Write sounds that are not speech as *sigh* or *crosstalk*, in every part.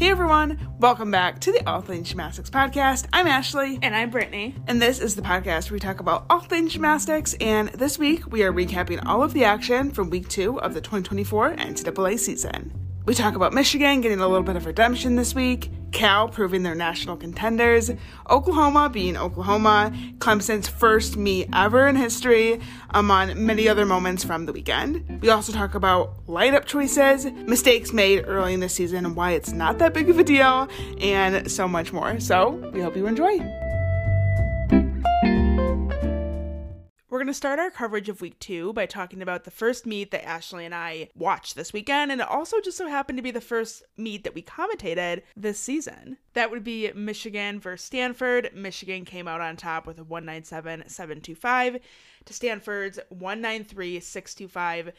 Hey everyone, welcome back to the All Things Gymnastics podcast. I'm Ashley. And I'm Brittany. And this is the podcast where we talk about all things gymnastics. And this week we are recapping all of the action from week two of the 2024 NCAA season. We talk about Michigan getting a little bit of redemption this week, Cal proving they're national contenders, Oklahoma being Oklahoma, Clemson's first meet ever in history, among many other moments from the weekend. We also talk about lineup choices, mistakes made early in the season, and why it's not that big of a deal, and so much more. So we hope you enjoy. We're going to start our coverage of week two by talking about the first meet that Ashley and I watched this weekend, and it also just so happened to be the first meet that we commentated this season. That would be Michigan versus Stanford. Michigan came out on top with a 197 725 to Stanford's 193 625.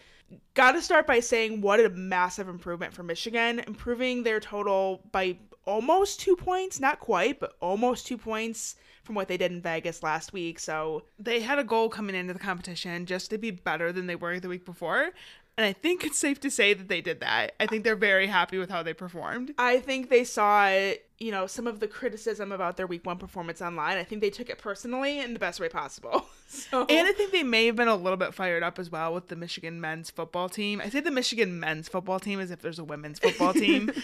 Got to start by saying what a massive improvement for Michigan, improving their total by almost two points, not quite, but almost two points from what they did in Vegas last week. So they had a goal coming into the competition just to be better than they were the week before. And I think it's safe to say that they did that. I think they're very happy with how they performed. I think they saw you know, some of the criticism about their week one performance online. I think they took it personally in the best way possible. *laughs* So. And I think they may have been a little bit fired up as well with the Michigan men's football team. I say the Michigan men's football team as if there's a women's football team. *laughs*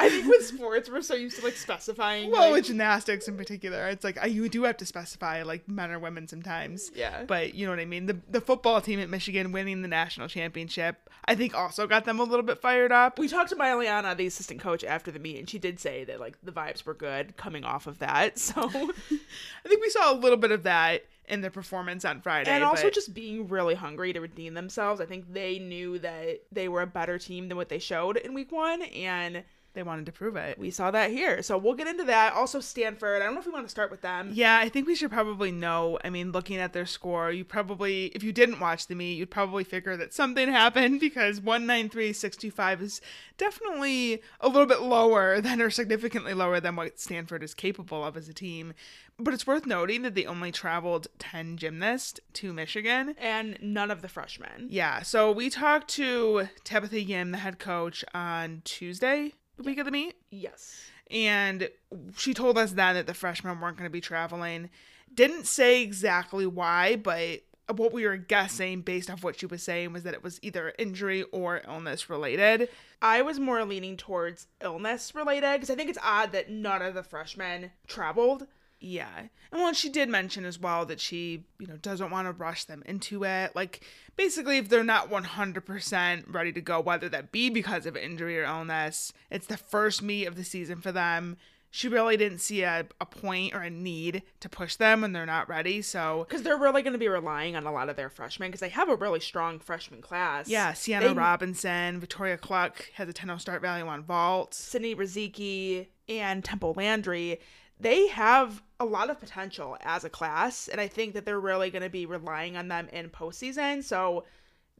I think with sports, we're so used to like specifying. Well, like, with gymnastics in particular, it's like you do have to specify like men or women sometimes. Yeah. But you know what I mean. The the football team at Michigan winning the national championship, I think also got them a little bit fired up. We talked to Maile'ana, the assistant coach, after the meet, and she did say that like the vibes were good coming off of that. *laughs* So *laughs* I think we saw a little bit of that in their performance on Friday. And also but... just being really hungry to redeem themselves. I think they knew that they were a better team than what they showed in week one and they wanted to prove it. We saw that here. So we'll get into that. Also, Stanford. I don't know if we want to start with them. Yeah, I think we should probably know. I mean, looking at their score, you probably, if you didn't watch the meet, you'd probably figure that something *laughs* happened because 193.65 is definitely a little bit lower than or significantly lower than what Stanford is capable of as a team. But it's worth noting that they only traveled 10 gymnasts to Michigan. And none of the freshmen. Yeah. So we talked to Tabitha Yim, the head coach, on Tuesday the week of the meet? Yes. And she told us then that the freshmen weren't going to be traveling. Didn't say exactly why, but what we were guessing based off what she was saying was that it was either injury or illness related. I was more leaning towards illness related because I think it's odd that none of the freshmen traveled. Yeah. And well, she did mention as well that she, you know, doesn't want to rush them into it. Like, basically, if they're not 100% ready to go, whether that be because of injury or illness, it's the first meet of the season for them. She really didn't see a, a point or a need to push them when they're not ready. So, because they're really going to be relying on a lot of their freshmen because they have a really strong freshman class. Yeah, Sienna they, Robinson, Victoria Cluck has a 10 start value on vault, Sydney Riziki, and Temple Landry they have a lot of potential as a class, and I think that they're really going to be relying on them in postseason. So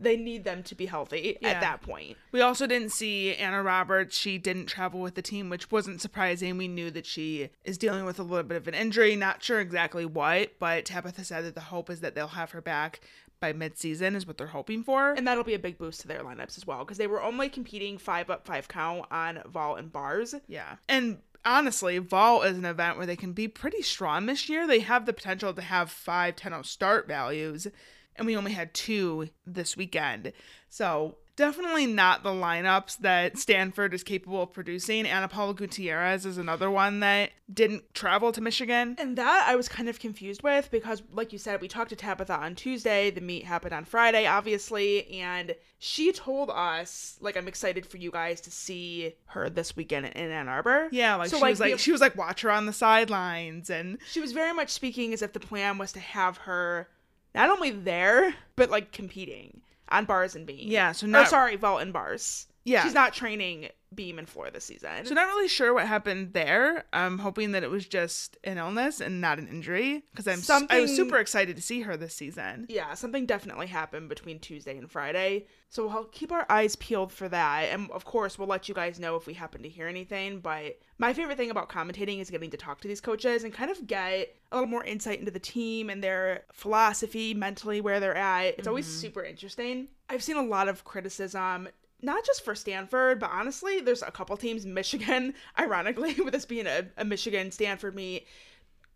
they need them to be healthy yeah. at that point. We also didn't see Anna Roberts. She didn't travel with the team, which wasn't surprising. We knew that she is dealing with a little bit of an injury, not sure exactly what, but Tabitha said that the hope is that they'll have her back by midseason is what they're hoping for. And that'll be a big boost to their lineups as well because they were only competing five up, five count on vault and bars. Yeah. And honestly, Vault is an event where they can be pretty strong this year. They have the potential to have five 10 start values, and we only had two this weekend. So definitely not the lineups that Stanford is capable of producing. Ana Paula Gutierrez is another one that didn't travel to Michigan. And that I was kind of confused with because, like you said, we talked to Tabitha on Tuesday. The meet happened on Friday, obviously. And she told us, like, I'm excited for you guys to see her this weekend in Ann Arbor. Yeah, like, so, she like, was like, she was like, watch her on the sidelines. And she was very much speaking as if the plan was to have her not only there, but like competing on bars and beam. Yeah, so or, sorry, vault and bars. Yeah, she's not training beam and floor this season. So not really sure what happened there. I'm hoping that it was just an illness and not an injury because I'm something, I was super excited to see her this season. Yeah, something definitely happened between Tuesday and Friday. So we'll keep our eyes peeled for that. And of course, we'll let you guys know if we happen to hear anything. But my favorite thing about commentating is getting to talk to these coaches and kind of get a little more insight into the team and their philosophy, mentally, where they're at. It's mm-hmm. always super interesting. I've seen a lot of criticism not just for Stanford, but honestly, there's a couple teams, Michigan, *laughs* ironically, *laughs* with this being a, a Michigan Stanford meet,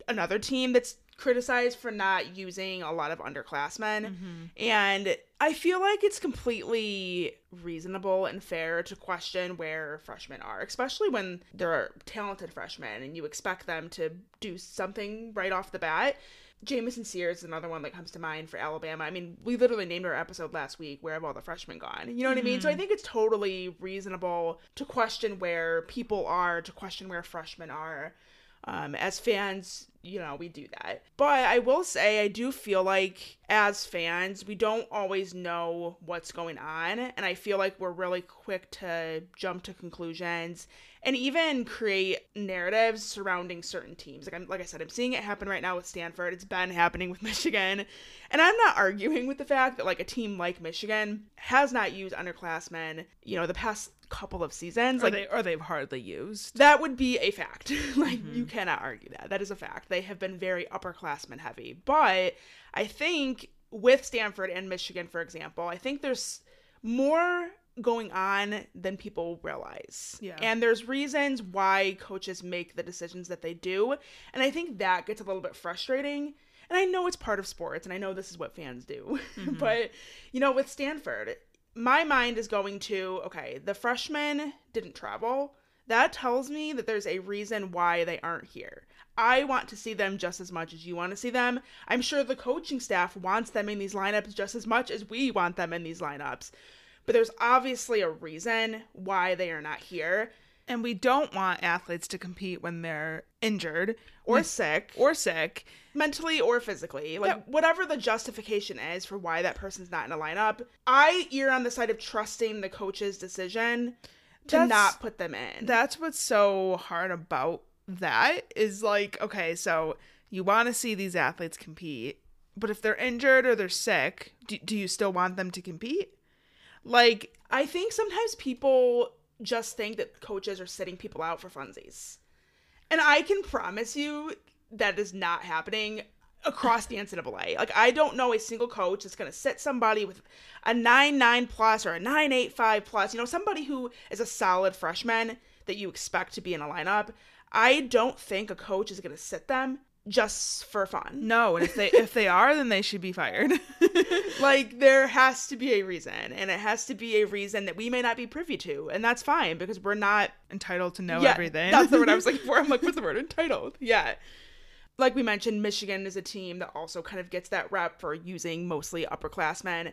another team that's criticized for not using a lot of underclassmen. Mm-hmm. And I feel like it's completely reasonable and fair to question where freshmen are, especially when they're talented freshmen and you expect them to do something right off the bat. Jamison Sears is another one that comes to mind for Alabama. I mean, we literally named our episode last week, Where Have All the Freshmen Gone? You know what I mean? So I think it's totally reasonable to question where people are, to question where freshmen are. Um, as fans, you know, we do that. But I will say, I do feel like as fans, we don't always know what's going on. And I feel like we're really quick to jump to conclusions and even create narratives surrounding certain teams. Like I'm like I said, I'm seeing it happen right now with Stanford. It's been happening with *laughs* Michigan. And I'm not arguing with the fact that like a team like Michigan has not used underclassmen, you know, the past couple of seasons. Or Like they or they've hardly used. that would be a fact. *laughs* like mm-hmm. you cannot argue that. That is a fact. They have been very upperclassmen heavy. But I think with Stanford and Michigan, for example, I think there's more going on than people realize. Yeah. And there's reasons why coaches make the decisions that they do. And I think that gets a little bit frustrating. And I know it's part of sports and I know this is what fans do. *laughs* Mm-hmm. but, you know, with Stanford, my mind is going to okay, the freshmen didn't travel. That tells me that there's a reason why they aren't here. I want to see them just as much as you want to see them. I'm sure the coaching staff wants them in these lineups just as much as we want them in these lineups. But there's obviously a reason why they are not here And we don't want athletes to compete when they're injured or mm. sick or sick. mentally or physically like whatever the justification is for why that person's not in a lineup i err on the side of trusting the coach's decision to That's- not put them in That's what's so hard about that is like, okay, so you want to see these athletes compete, but if they're injured or they're sick, do, do you still want them to compete? Like, i think sometimes people just think that coaches are sitting people out for funsies. And i can promise you that is not happening across the ncaa like i don't know a single coach that's going to sit somebody with a 9-9 plus or a 9-8-5 plus you know somebody who is a solid freshman that you expect to be in a lineup. I don't think a coach is going to sit them just for fun. No, and if they if they are, then they should be fired. *laughs* *laughs* like there has to be a reason and it has to be a reason that we may not be privy to and that's fine because we're not Entitled to know yeah, everything. that's the word i was *laughs* looking for. I'm like what's the word? Entitled. Yeah. Like we mentioned michigan is a team that also kind of gets that rep for using mostly upperclassmen.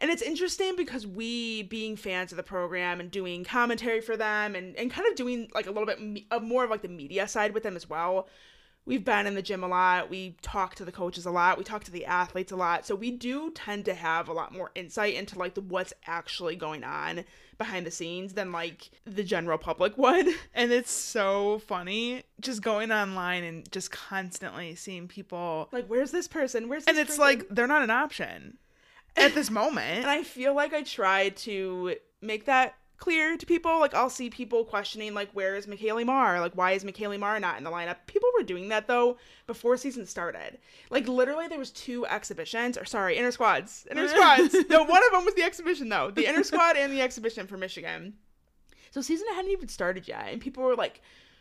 And it's interesting because we being fans of the program and doing commentary for them and, and kind of doing like a little bit of more of like the media side with them as well we've been in the gym a lot. We talk to the coaches a lot. We talk to the athletes a lot. So we do tend to have a lot more insight into like the what's actually going on behind the scenes than like the general public *laughs* would. and it's so funny just going online and just constantly seeing people Like, where's this person? Where's this and it's person? like they're not an option at this *laughs* moment. and I feel like I try to make that clear to people. Like I'll see people questioning like where is McKaylee Marr? Like why is McKaylee Marr not in the lineup? People were doing that though before season started. Like literally there was two exhibitions or sorry, inner squads. Inner *laughs* squads. no, one of them was the exhibition though. The inner squad and the exhibition for Michigan. So season hadn't even started yet and people were like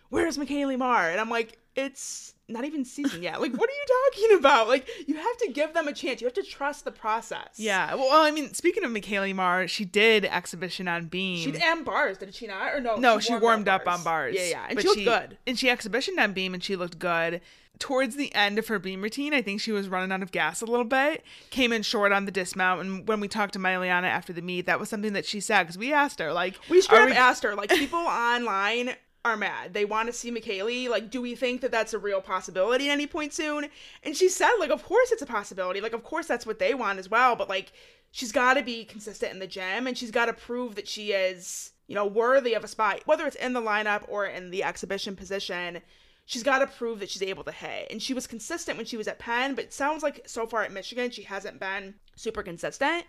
Where's McKaylee Marr? And I'm like, it's not even season yet. Like, what are you talking about? Like, you have to give them a chance. You have to trust the process. yeah. Well, I mean, speaking of McKaylee Mar, she did exhibition on Beam. She did and bars, did she not? Or no? no, she, warmed, up, on bars. Yeah, yeah, and But she looked good. And she exhibitioned on Beam, and she looked good. Towards the end of her beam routine, I think she was running out of gas a little bit. Came in short on the dismount, and when we talked to Maile'ana after the meet, that was something that she said because we asked her, like, We straight up asked her, like, people *laughs* online are mad. They want to see McKaylee. Like, do we think that that's a real possibility at any point soon? And she said, like, of course it's a possibility. Like, of course that's what they want as well. But like, she's got to be consistent in the gym, and she's got to prove that she is, you know, worthy of a spot, whether it's in the lineup or in the exhibition position. She's got to prove that she's able to hit. And she was consistent when she was at Penn, but it sounds like so far at Michigan, she hasn't been super consistent.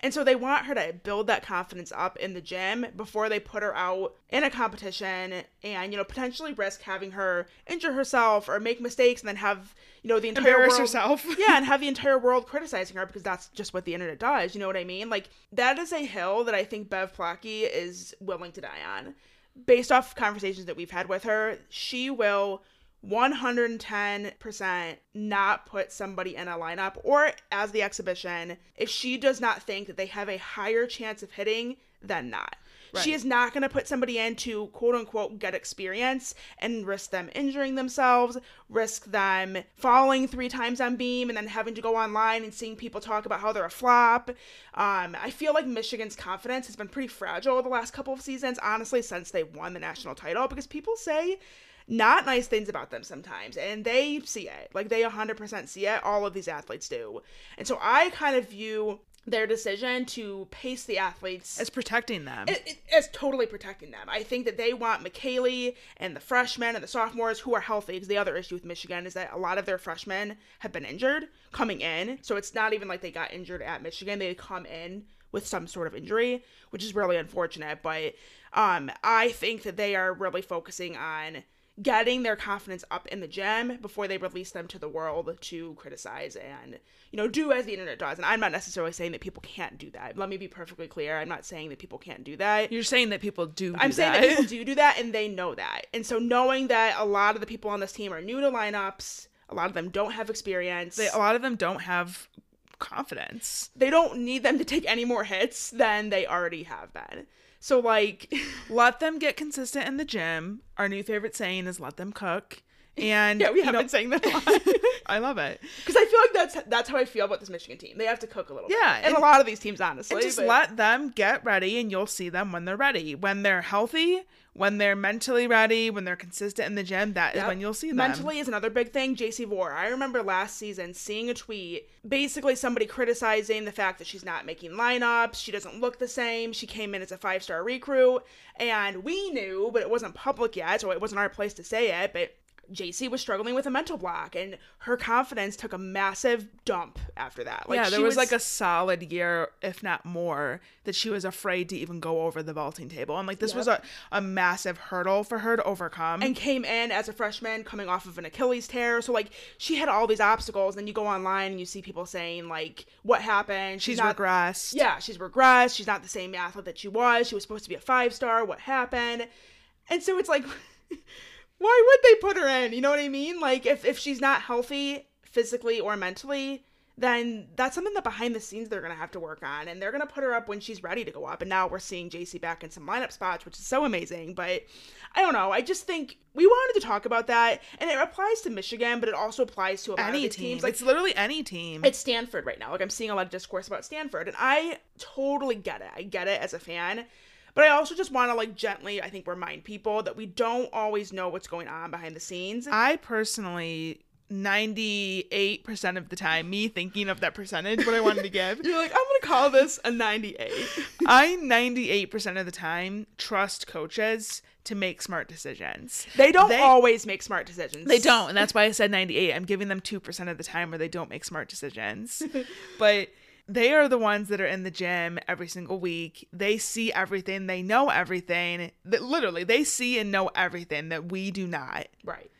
And so they want her to build that confidence up in the gym before they put her out in a competition and, you know, potentially risk having her injure herself or make mistakes and then have, you know, the entire Embarrass world, herself. *laughs* yeah, and *laughs* have the entire world criticizing her because that's just what the internet does. You know what I mean? Like that is a hill that I think Bev Plocki is willing to die on. Based off conversations that we've had with her, she will 110% not put somebody in a lineup or as the exhibition if she does not think that they have a higher chance of hitting than not. She is not going to put somebody in to quote unquote get experience and risk them injuring themselves, risk them falling three times on beam and then having to go online and seeing people talk about how they're a flop. Um, I feel like Michigan's confidence has been pretty fragile the last couple of seasons, honestly, since they won the national title because people say not nice things about them sometimes and they see it like they 100% see it all of these athletes do and so i kind of view their decision to pace the athletes as protecting them. it, it, it's totally protecting them. I think that they want McKaylee and the freshmen and the sophomores who are healthy. Because the other issue with Michigan is that a lot of their freshmen have been injured coming in. So it's not even like they got injured at Michigan. They come in with some sort of injury, which is really unfortunate. But um, I think that they are really focusing on getting their confidence up in the gym before they release them to the world to criticize and you know do as the internet does and i'm not necessarily saying that people can't do that let me be perfectly clear i'm not saying that people can't do that You're saying that people do. i'm do saying that. that people do *laughs* do that and they know that and so knowing that a lot of the people on this team are new to lineups a lot of them don't have experience They, a lot of them don't have confidence. they don't need them to take any more hits than they already have been so like *laughs* Let them get consistent in the gym. Our new favorite saying is "Let them cook." And *laughs* yeah we you have know, been saying that a lot *laughs* I love it. Because I feel like that's that's how I feel about this Michigan team. They have to cook a little Yeah, bit. And, and- a lot of these teams, honestly. And just but- let them get ready, and you'll see them when they're ready. When they're healthy, when they're mentally ready, when they're consistent in the gym, that is Yep. when you'll see them. Mentally is another big thing. JC Vore. I remember last season seeing a tweet, basically somebody criticizing the fact that she's not making lineups. She doesn't look the same. She came in as a five star recruit, and we knew, but it wasn't public yet, so it wasn't our place to say it. But JC was struggling with a mental block, and her confidence took a massive dump after that. Like, yeah, there she was, like a solid year, if not more, that she was afraid to even go over the vaulting table. And like this was a, a massive hurdle for her to overcome. and came in as a freshman coming off of an Achilles tear. So like she had all these obstacles. Then you go online and you see people saying like, "What happened? she's not- regressed. Yeah, she's regressed. She's not the same athlete that she was. She was supposed to be a five star. What happened? And so it's like, *laughs* why would they put her in? You know what I mean? Like if if she's not healthy physically or mentally. Then that's something that behind the scenes they're gonna have to work on, and they're gonna put her up when she's ready to go up. And now we're seeing JC back in some lineup spots, which is so amazing. But I don't know. I just think we wanted to talk about that, and it applies to Michigan, but it also applies to any team. teams. Like it's literally any team. it's Stanford right now. Like I'm seeing a lot of discourse about Stanford, and I totally get it. I get it as a fan. But I also just want to like gently, I think, remind people that we don't always know what's going on behind the scenes. I personally, 98% of the time, me thinking of that percentage, what I wanted to give, *laughs* You're like, I'm gonna call this a 98. *laughs* I 98% of the time trust coaches to make smart decisions. They don't They- always make smart decisions. They don't, and that's why I said 98. I'm giving them 2% of the time where they don't make smart decisions. *laughs* but they are the ones that are in the gym every single week. They see everything, they know everything. That literally, they see and know everything that we do not. Right.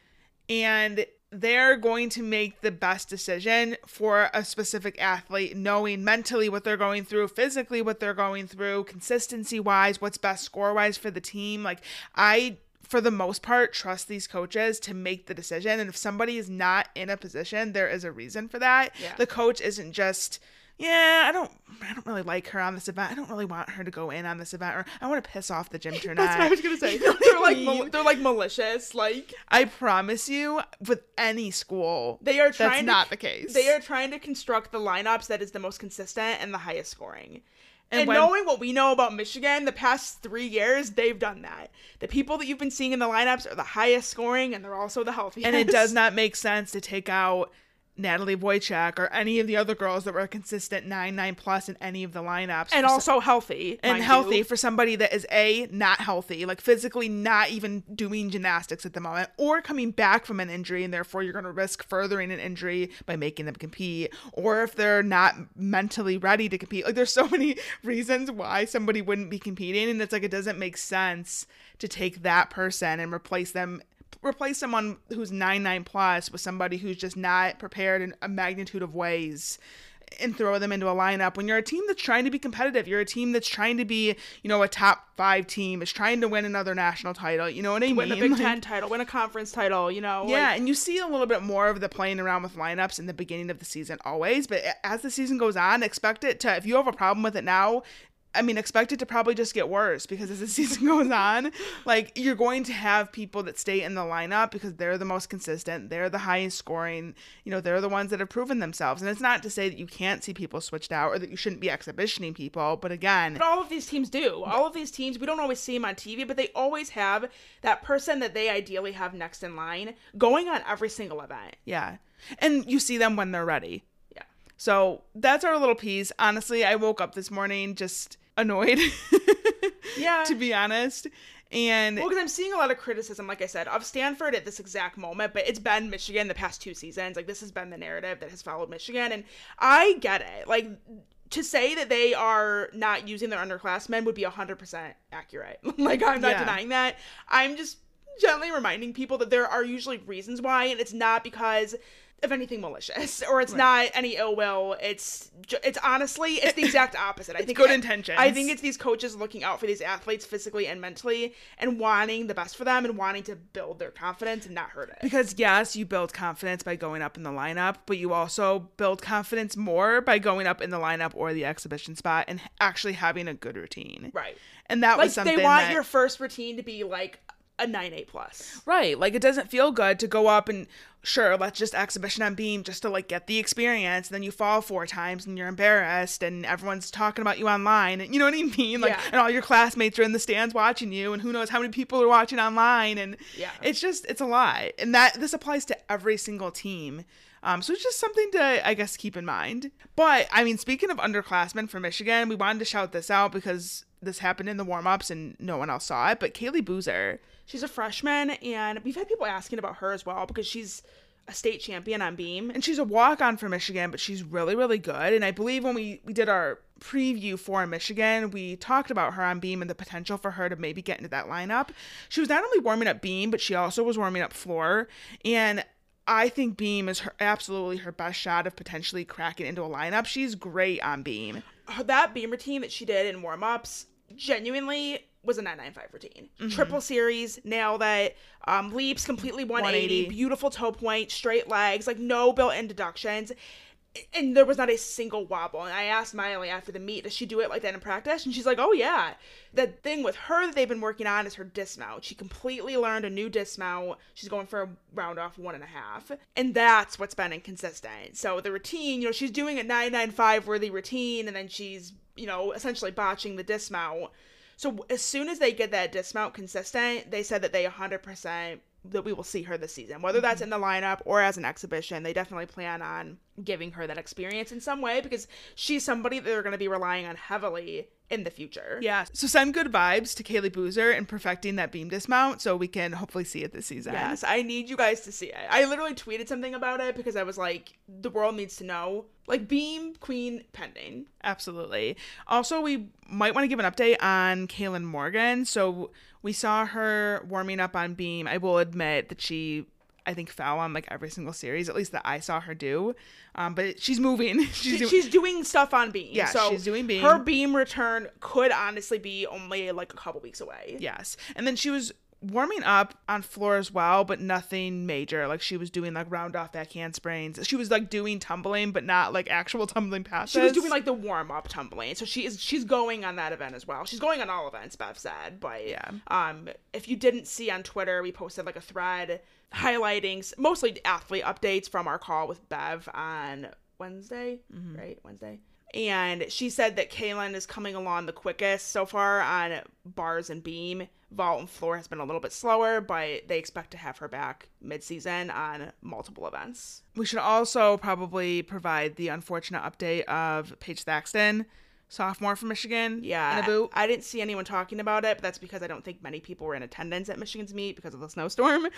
and they're going to make the best decision for a specific athlete, knowing mentally what they're going through, physically what they're going through, consistency wise, what's best score wise for the team. Like, I, for the most part, trust these coaches to make the decision. And if somebody is not in a position, there is a reason for that. Yeah. The coach isn't just, yeah, I don't, I don't really like her on this event. I don't really want her to go in on this event, or I want to piss off the gym *laughs* tonight. That's what I was gonna say. *laughs* They're like mal- *laughs* they're like malicious. Like I promise you, with any school, they are that's trying. not the case. They are trying to construct the lineups that is the most consistent and the highest scoring. And And, when- knowing what we know about Michigan, the past three years, they've done that. The people that you've been seeing in the lineups are the highest scoring, and they're also the healthiest. and it does not make sense to take out Natalie Wojcik or any of the other girls that were a consistent 9 9 plus in any of the lineups. And also healthy. and healthy you. for somebody that is a not healthy like physically not even doing gymnastics at the moment or coming back from an injury and therefore you're going to risk furthering an injury by making them compete or if they're not mentally ready to compete like there's so *laughs* many reasons why somebody wouldn't be competing and it's like it doesn't make sense to take that person and replace them replace someone who's 9 9 plus with somebody who's just not prepared in a magnitude of ways and throw them into a lineup when you're a team that's trying to be competitive. You're a team that's trying to be, you know, a top five team, is trying to win another national title. You know what I mean? win a Big Like, Ten title, win a conference title, you know. yeah, like- and you see a little bit more of the playing around with lineups in the beginning of the season always, but as the season goes on, expect it to if you have a problem with it now, I mean, expect it to probably just get worse because as the *laughs* season goes on, like you're going to have people that stay in the lineup because they're the most consistent, they're the highest scoring, you know, they're the ones that have proven themselves. And it's not to say that you can't see people switched out or that you shouldn't be exhibitioning people, but again, But all of these teams do. All of these teams, we don't always see them on TV, but they always have that person that they ideally have next in line going on every single event. yeah. And you see them when they're ready. So that's our little piece. Honestly, I woke up this morning just annoyed, *laughs* Yeah. to be honest. And Well, because I'm seeing a lot of criticism, like I said, of Stanford at this exact moment, but it's been Michigan the past two seasons. Like, this has been the narrative that has followed Michigan, and I get it. Like, to say that they are not using their underclassmen would be 100% accurate. *laughs* like, I'm not Yeah. denying that. I'm just gently reminding people that there are usually reasons why, and it's not because of anything malicious or it's not any ill will. It's it's honestly it's the exact opposite. I think good I- intentions. I think it's these coaches looking out for these athletes physically and mentally and wanting the best for them and wanting to build their confidence and not hurt it. because yes, you build confidence by going up in the lineup, but you also build confidence more by going up in the lineup or the exhibition spot and actually having a good routine. Right. And that Like was something they want that, your first routine to be like a 9 8 plus. Right. Like it doesn't feel good to go up and sure, let's just exhibition on beam just to like get the experience. And then you fall four times and you're embarrassed and everyone's talking about you online. And you know what I *laughs* mean? Like Yeah. and all your classmates are in the stands watching you and who knows how many people are watching online and Yeah. it's just it's a lot. And that this applies to every single team. Um, so it's just something to, I guess, keep in mind. But I mean, speaking of underclassmen for Michigan, we wanted to shout this out because this happened in the warm ups and no one else saw it. But Kaylee Boozer, She's a freshman and we've had people asking about her as well because she's a state champion on beam. and she's a walk on for Michigan, but she's really, really good. And I believe when we, we did our preview for Michigan, we talked about her on beam and the potential for her to maybe get into that lineup. She was not only warming up beam, but she also was warming up floor. And I think beam is her absolutely her best shot of potentially cracking into a lineup. She's great on beam. that beam routine that she did in warm ups genuinely was a 995 routine. Mm-hmm. Triple series, nailed it. Um, leaps completely 180, 180. beautiful toe point, straight legs, like no built in deductions. And there was not a single wobble. And I asked Miley after the meet, does she do it like that in practice? And she's like, oh, yeah. The thing with her that they've been working on is her dismount. She completely learned a new dismount. She's going for a round off one and a half. And that's what's been inconsistent. So the routine, you know, she's doing a 995 worthy routine, and then she's, you know, essentially botching the dismount. So as soon as they get that dismount consistent, they said that they 100% that we will see her this season. Whether that's mm-hmm. in the lineup or as an exhibition, they definitely plan on giving her that experience in some way because she's somebody that they're going to be relying on heavily in the future. Yeah. So send good vibes to Kaylee Boozer and perfecting that beam dismount so we can hopefully see it this season. Yes, I need you guys to see it. I literally tweeted something about it because I was like, the world needs to know. Like, Beam Queen pending. Absolutely. Also, we might want to give an update on Kaylin Morgan. So we saw her warming up on beam. I will admit that she, I think, fell on like every single series, at least that I saw her do. Um, but she's moving. *laughs* she's She- doing. she's doing stuff on Beam. Yeah, so she's doing Beam. Her Beam return could honestly be only like a couple weeks away. yes, and then she was warming up on floor as well, but nothing major. Like she was doing like round off back handsprings. She was like doing tumbling, but not like actual tumbling passes. She was doing like the warm up tumbling, so she is she's going on that event as well. She's going on all events, Bev said. But Yeah. um, if you didn't see on Twitter, we posted like a thread highlighting mostly athlete updates from our call with Bev on Wednesday, Mm-hmm. right? Wednesday. And she said that Kaylin is coming along the quickest so far on bars and beam. Vault and floor has been a little bit slower, but they expect to have her back mid-season on multiple events. We should also probably provide the unfortunate update of Paige Thaxton, sophomore from Michigan. Yeah, in a boot. I didn't see anyone talking about it, but that's because I don't think many people were in attendance at Michigan's meet because of the snowstorm.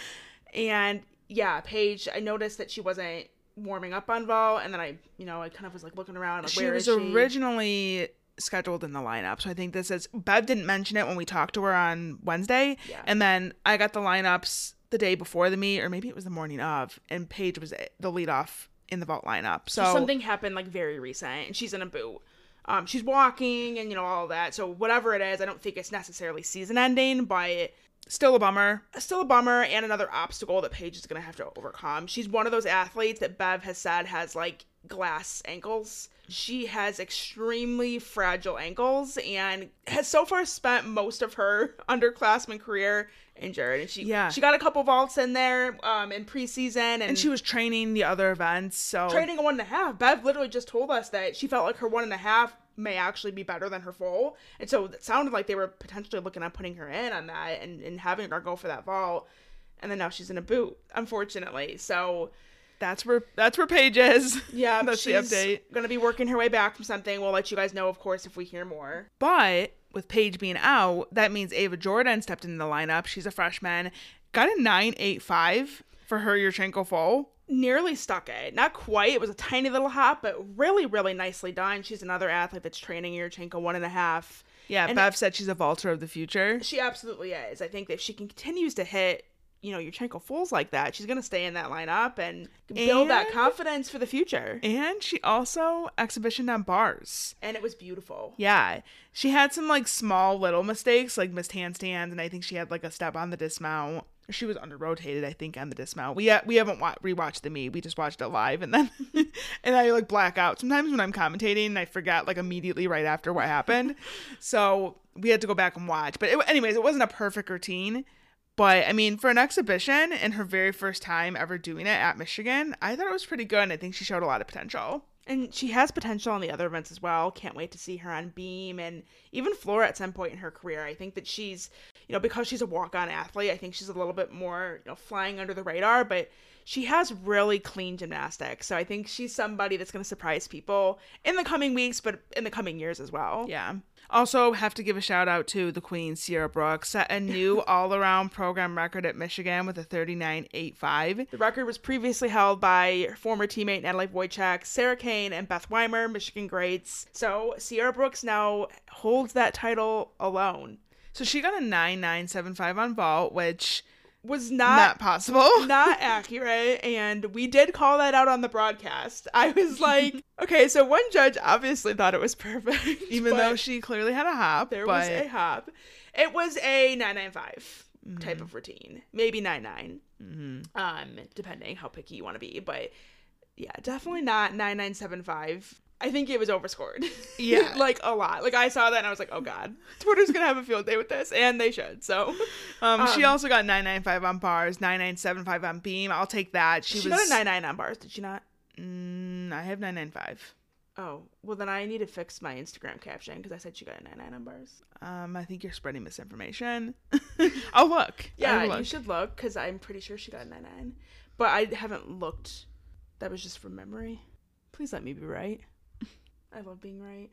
And yeah, Paige, I noticed that she wasn't warming up on Vol, and then I, you know, I kind of was like looking around, like, she where was is she? originally scheduled in the lineup. So I think this is Bev didn't mention it when we talked to her on Wednesday. Yeah. And then I got the lineups the day before the meet, or maybe it was the morning of, and Paige was the lead off in the vault lineup. So, So something happened like very recent, and she's in a boot. Um, she's walking, and you know all that. So whatever it is, I don't think it's necessarily season ending, but still a bummer. still a bummer and another obstacle that Paige is gonna have to overcome. She's one of those athletes that Bev has said has like glass ankles. She has extremely fragile ankles and has so far spent most of her *laughs* underclassmen career injured. And she Yeah. she got a couple vaults in there um in preseason and, And she was training the other events. So training a one and a half. Bev literally just told us that she felt like her one and a half may actually be better than her full. And so it sounded like they were potentially looking at putting her in on that and, and having her go for that vault. And then now she's in a boot, unfortunately. So that's where that's where Paige is. yeah, *laughs* that's the she's update. gonna be working her way back from something. We'll let you guys know, of course, if we hear more. But with Paige being out, that means Ava Jordan stepped in the lineup. She's a freshman. Got a 985 for her Yurchenko full. Nearly stuck it. Not quite. It was a tiny little hop, but really, really nicely done. She's another athlete that's training Yurchenko one and a half. Yeah, And- Bev said she's a vaulter of the future. She absolutely is. I think that if she continues to hit, you know, Yurchenko fulls like that, she's gonna stay in that lineup and build that confidence for the future. And she also exhibitioned on bars. And it was beautiful. Yeah. She had some like small little mistakes, like missed handstands, and I think she had like a step on the dismount. She was under rotated, I think, on the dismount. We ha- we haven't wa- rewatched the meet. We just watched it live, and then *laughs* and I like black out sometimes when I'm commentating. I forget like immediately right after what happened, so we had to go back and watch. But it, anyways, it wasn't a perfect routine. But I mean, for an exhibition and her very first time ever doing it at Michigan, I thought it was pretty good. And I think she showed a lot of potential. And she has potential on the other events as well. Can't wait to see her on beam and even floor at some point in her career. I think that she's, you know, because she's a walk-on athlete, I think she's a little bit more, you know, flying under the radar, but she has really clean gymnastics. So I think she's somebody that's going to surprise people in the coming weeks, but in the coming years as well. Yeah. Also, have to give a shout out to the Queen, Sierra Brooks, set a new *laughs* all around program record at Michigan with a 39.85. The record was previously held by former teammate Natalie Wojcik, Sarah Kane, and Beth Wymer, Michigan greats. So Sierra Brooks now holds that title alone. So she got a 9975 on vault, which Was not not possible. *laughs* not accurate and we did call that out on the broadcast. I was *laughs* like, okay, so one judge obviously thought it was perfect. *laughs* Even though she clearly had a hop. there was a hop. It was a 995 Mm-hmm. type of routine. Maybe 99. Um depending how picky you want to be, but yeah, definitely not 9975. I think it was overscored. Yeah. *laughs* like a lot. Like I saw that and I was like, "Oh god. Twitter's going to have a field day with this." And they should. So, um, she um, also got 995 on bars, 9975 on beam. I'll take that. She, she, was got a 99 on bars, did she not? Mm, I have 995. Oh, well then I need to fix my Instagram caption because I said she got a 99 on bars. Um, I think you're spreading misinformation. *laughs* I'll look. Yeah, I'll you should look because I'm pretty sure she got a 99. But I haven't looked. That was just from memory. Please let me be right. I love being right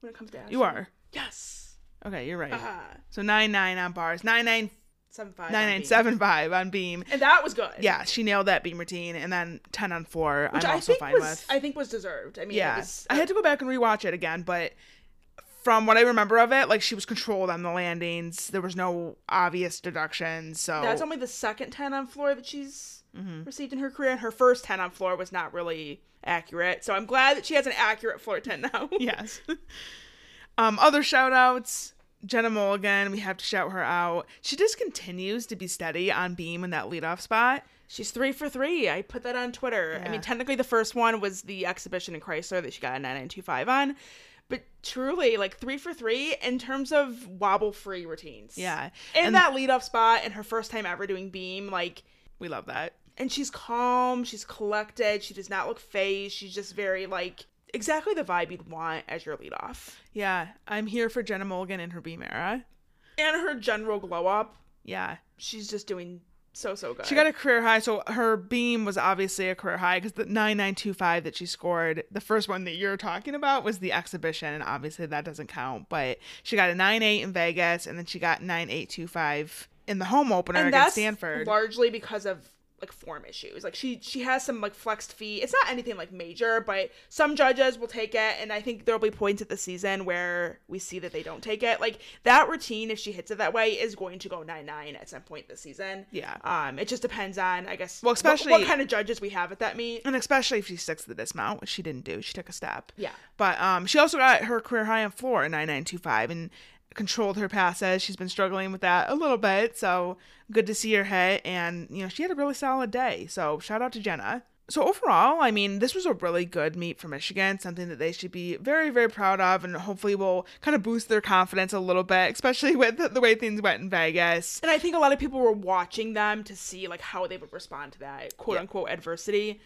when it comes to Ashley. You are. Yes. Okay, you're right. Ah, So 99 on bars, 99 seven five. on beam. 9975 on beam. And that was good. Yeah, she nailed that beam routine, and then 10 on four. Which I'm I also think fine was with. I think was deserved. I mean, yeah, I had to go back and rewatch it again, but from what I remember of it, like she was controlled on the landings. There was no obvious deductions. So That's only the second 10 on floor that she's Mm-hmm. received in her career, and her first 10 on floor was not really accurate. So I'm glad that she has an accurate floor 10 now. *laughs* yes. um, other shout outs. Jenna Mulligan, we have to shout her out. She just continues to be steady on beam in that leadoff spot. She's three for three. I put that on Twitter. I mean, technically, the first one was the exhibition in Crisler that she got a 9925 on. But truly, like three for three in terms of wobble free routines. Yeah. In And- that leadoff spot and her first time ever doing beam, like, We love that. and she's calm, she's collected, she does not look phased. She's just very, like, exactly the vibe you'd want as your leadoff. Yeah, I'm here for Jenna Mulligan and her beam era. And her general glow up, Yeah. she's just doing so so good. She got a career high, so her beam was obviously a career high because the 9925 that she scored, the first one that you're talking about, was the exhibition, and obviously that doesn't count. But she got a nine eight in Vegas, and then she got 9825 in the home opener and against that's Stanford. largely because of like form issues. Like she she has some like flexed feet. It's not anything like major, but some judges will take it, and I think there'll be points at the season where we see that they don't take it. Like that routine, if she hits it that way, is going to go nine nine at some point this season. Yeah. Um, it just depends on I guess Well, what- especially- what, kind of judges we have at that meet. and especially if she sticks to the dismount, which she didn't do. She took a step. Yeah. But um, she also got her career high on floor in 9925 and controlled her passes. She's been struggling with that a little bit, so good to see her hit. And, you know, she had a really solid day. So shout out to Jenna. So overall, I mean, this was a really good meet for Michigan, something that they should be very, very proud of, and hopefully will kind of boost their confidence a little bit, *laughs* especially with the way things went in Vegas. And I think a lot of people were watching them to see like how they would respond to that quote Yeah. unquote adversity,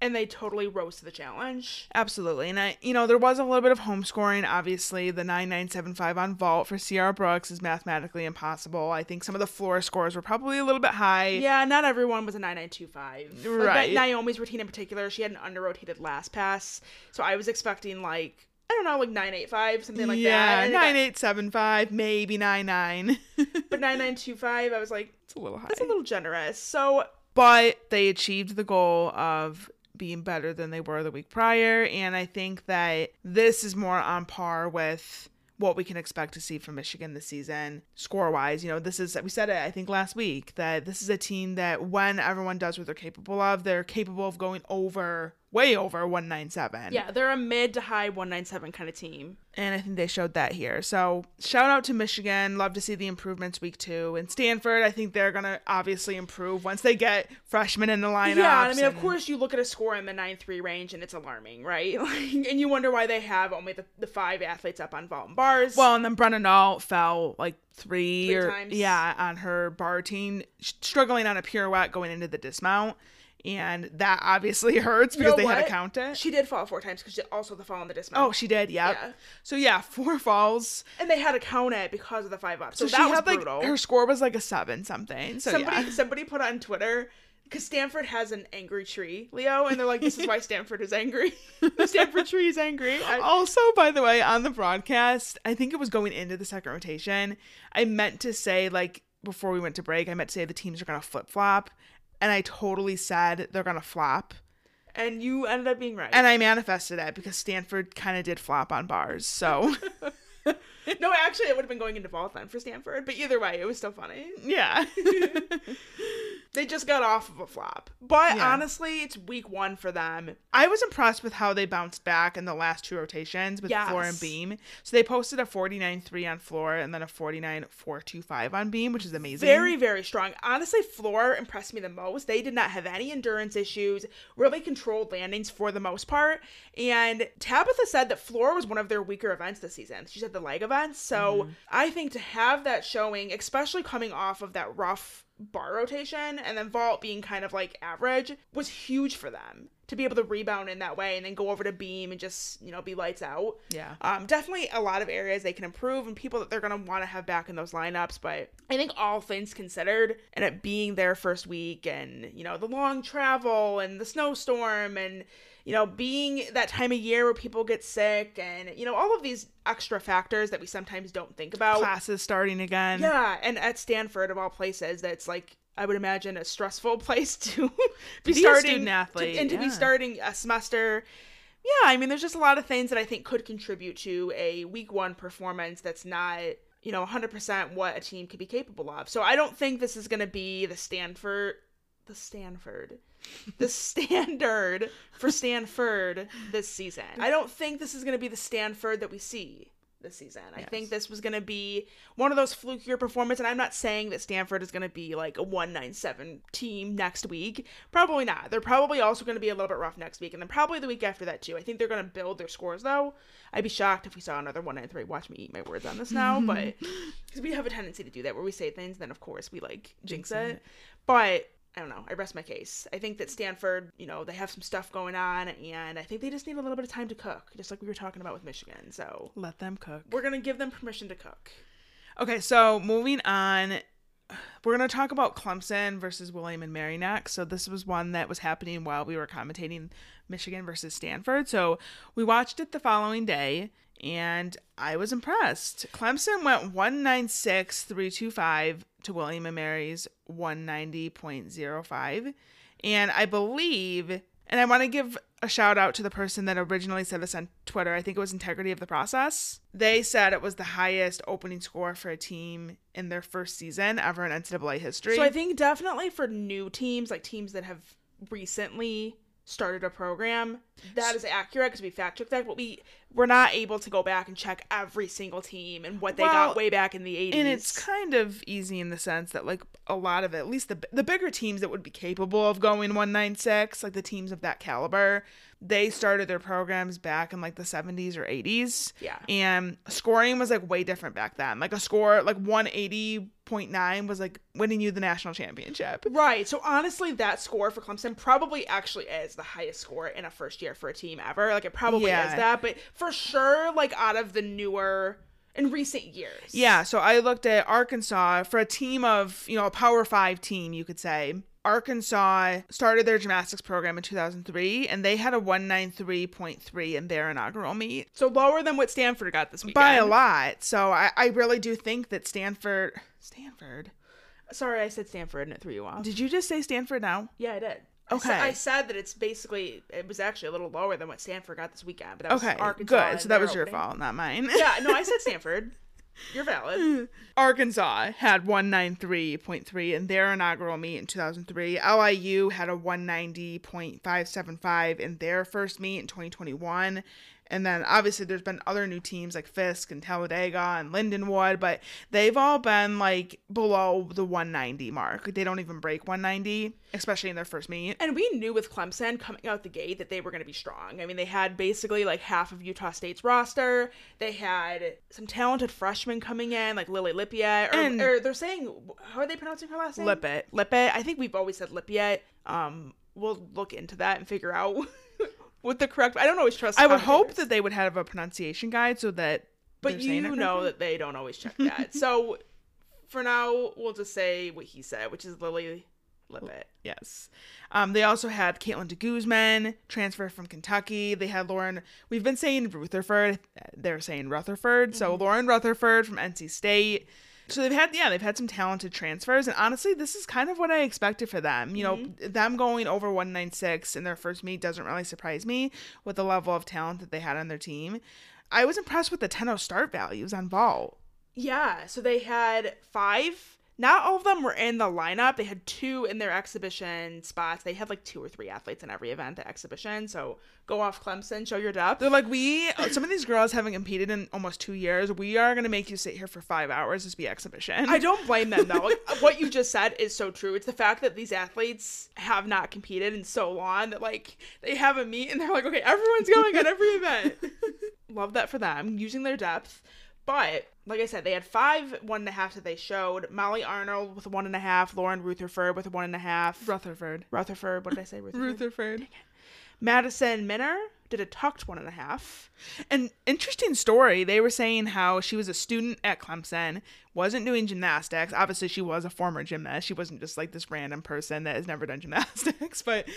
and they totally rose to the challenge. Absolutely. And I, you know, there was a little bit of home scoring. Obviously, the 9975 on vault for Sierra Brooks is mathematically impossible. I think some of the floor scores were probably a little bit high. Yeah, not everyone was a 9925. Like, Right. That Naomi's routine in particular, she had an under rotated last pass. So I was expecting like, I don't know, like 985, something like that. yeah, And it got- 9875, maybe 99. *laughs* But 9925, I was like, it's a little high. that's a little generous. So but they achieved the goal of being better than they were the week prior. And i think that this is more on par with what we can expect to see from michigan this season score wise you know this is we said it i think last week that this is a team that when everyone does what they're capable of they're capable of going over way over 197 yeah, they're a mid to high 197 kind of team. and I think they showed that here. So shout out to Michigan. Love to see the improvements week two. And Stanford, I think they're gonna obviously improve once they get freshmen in the lineup. Yeah, I mean, of course, you look at a score in the 9 3 range and it's alarming, right? *laughs* Like, and you wonder why they have only the, the five athletes up on vault and bars. Well, and then Brennan Alt fell like three, Three or times. yeah on her bar sh- struggling on a pirouette going into the dismount, and that obviously *laughs* hurts You because know they had what? to count it. She did fall four times because she also the fall in the dismount. oh, she did. Yep. Yeah. So yeah, *laughs* four falls. and they had to count it because of the five up. So, So, that she was had brutal. like her score was like a seven something. So somebody yeah. *laughs* somebody put on Twitter because Stanford has an angry tree, Leo, and they're like, "This is why Stanford is angry. the Stanford tree is angry." I- Also, by the way, on the broadcast, I think it was going into the second rotation. I meant to say, like, before we went to break, I meant to say the teams are going to flip flop. And I totally said they're going to flop. and you ended up being right. And I manifested it because Stanford kind of did flop on bars. So, *laughs* no, actually, it would have been going into vault then for Stanford, but either way, it was still funny. yeah. *laughs* *laughs* They just got off of a flop, but Yeah. honestly, it's week one for them. I was impressed with how they bounced back in the last two rotations with floor and beam. So they posted a 49 3 on floor and then a 49.425 on beam, which is amazing. Very, very strong. Honestly, floor impressed me the most. They did not have any endurance issues, really controlled landings for the most part. And Tabitha said that floor was one of their weaker events this season. She said the leg events. So mm-hmm. I think to have that showing, especially coming off of that rough bar rotation and then vault being kind of like average, was huge for them. To be able to rebound in that way and then go over to beam and just, you know, be lights out. Yeah. Um, definitely a lot of areas they can improve and people that they're going to want to have back in those lineups. But I think all things considered, and it being their first week and, you know, the long travel and the snowstorm and, you know, being that time of year where people get sick and, you know, all of these extra factors that we sometimes don't think about. Classes starting again. Yeah. And at Stanford, of all places, that's like, I would imagine a stressful *laughs* place to be, be a starting student athlete, to, and to be starting a semester. Yeah, I mean, there's just a lot of things that I think could contribute to a week one performance that's not, you know, 100% what a team could be capable of. So I don't think this is going to be the Stanford, the Stanford, the standard for Stanford this season. I don't think this is going to be the Stanford that we see this season. I think this was going to be one of those flukier performances. And I'm not saying that Stanford is going to be like a 197 team next week. Probably not. They're probably also going to be a little bit rough next week. And then probably the week after that, too. I think they're going to build their scores, though. I'd be shocked if we saw another 193. Watch me eat my words on this now. but *laughs* because we have a tendency to do that where we say things, then of course we like jinx it. But I don't know. I rest my case. I think that Stanford, you know, they have some stuff going on, and I think they just need a little bit of time to cook, just like we were talking about with Michigan. So Let them cook. we're gonna give them permission to cook. Okay, so moving on, we're going to talk about Clemson versus William and Mary next. So this was one that was happening while we were commentating Michigan versus Stanford. So we watched it the following day, and I was impressed. Clemson went 196.325 to William and Mary's 190.05. And I believe, and I want to give a shout out to the person that originally said this on Twitter. I think it was Integrity of the Process. They said it was the highest opening score for a team in their first season ever in NCAA history. So I think definitely for new teams, like teams that have recently started a program, that is accurate because we fact checked that, but we we're not able to go back and check every single team and what they Well, got way back in the 80s. and it's kind of easy in the sense that like a lot of it, at least the the bigger teams that would be capable of going 196, like the teams of that caliber, they started their programs back in like the 70s or 80s. Yeah. And scoring was like way different back then. Like a score like 180.9 was like winning you the national championship. Right. So honestly, that score for Clemson probably actually is the highest score in a first year for a team ever. Like it probably Yeah. is that, but for sure, like out of the newer in recent years. Yeah, so I looked at Arkansas for a team of, you know, a Power 5 team, you could say. Arkansas started their gymnastics program in 2003 and they had a 193.3 in their inaugural meet So lower than what Stanford got this weekend. by a lot. So I, I really do think that Stanford Stanford. Sorry, I said Stanford and it threw you off. Did you just say Stanford now? yeah, I did. I Okay. I said that it's basically it was actually a little lower than what Stanford got this weekend, but that was Okay, Arkansas. good. So that was your opening. fault, not mine. Yeah, no, I said *laughs* Stanford. You're valid. *laughs* Arkansas had 193.3 in their inaugural meet in 2003. LIU had a 190.575 in their first meet in 2021. And then obviously there's been other new teams like Fisk and Talladega and Lindenwood, but they've all been like below the 190 mark. They don't even break 190, especially in their first meet. And we knew with Clemson coming out the gate that they were going to be strong. I mean, they had basically like half of Utah State's roster. They had some talented freshmen coming in, like Lily Lippiet. Or, And- or they're saying, how are they pronouncing her last name? Lippett. Lippett. I think we've always said Lippiet. Um, we'll look into that and figure out *laughs* what the correct. I don't always trust. I would hope that they would have a pronunciation guide so that but you know that they don't always check that. *laughs* so for now, we'll just say what he said, which is Lily Lippett. Yes. Um, they also had Caitlin de Guzman, transfer from Kentucky. They had Lauren, we've been saying Rutherford. They're saying Rutherford. So Lauren Rutherford from NC State. So they've had, yeah, they've had some talented transfers. And honestly, this is kind of what I expected for them. You know, mm-hmm. them going over 196 in their first meet doesn't really surprise me with the level of talent that they had on their team. I was impressed with the 10 start values on Vault. Yeah, so they had five. Not all of them were in the lineup. They had two in their exhibition spots. They had like two or three athletes in every event, the exhibition. So go off Clemson, show your depth. They're like, we, some of these girls haven't competed in almost two years. We are going to make you sit here for five hours to be exhibition. I don't blame them though. Like, what you just said is so true. It's the fact that these athletes have not competed in so long that like they have a meet and they're like, okay, everyone's going at every event. *laughs* Love that for them, using their depth. But like I said, they had five one and a half that they showed. Molly Arnold with one and a half, Lauren Rutherford with one and a half. Rutherford. Rutherford, what did I say? *laughs* Rutherford. Rutherford. Madison Minner did a tucked one and a half. An interesting story. They were saying how she was a student at Clemson, wasn't doing gymnastics. Obviously, she was a former gymnast. She wasn't just like this random person that has never done gymnastics. *laughs* But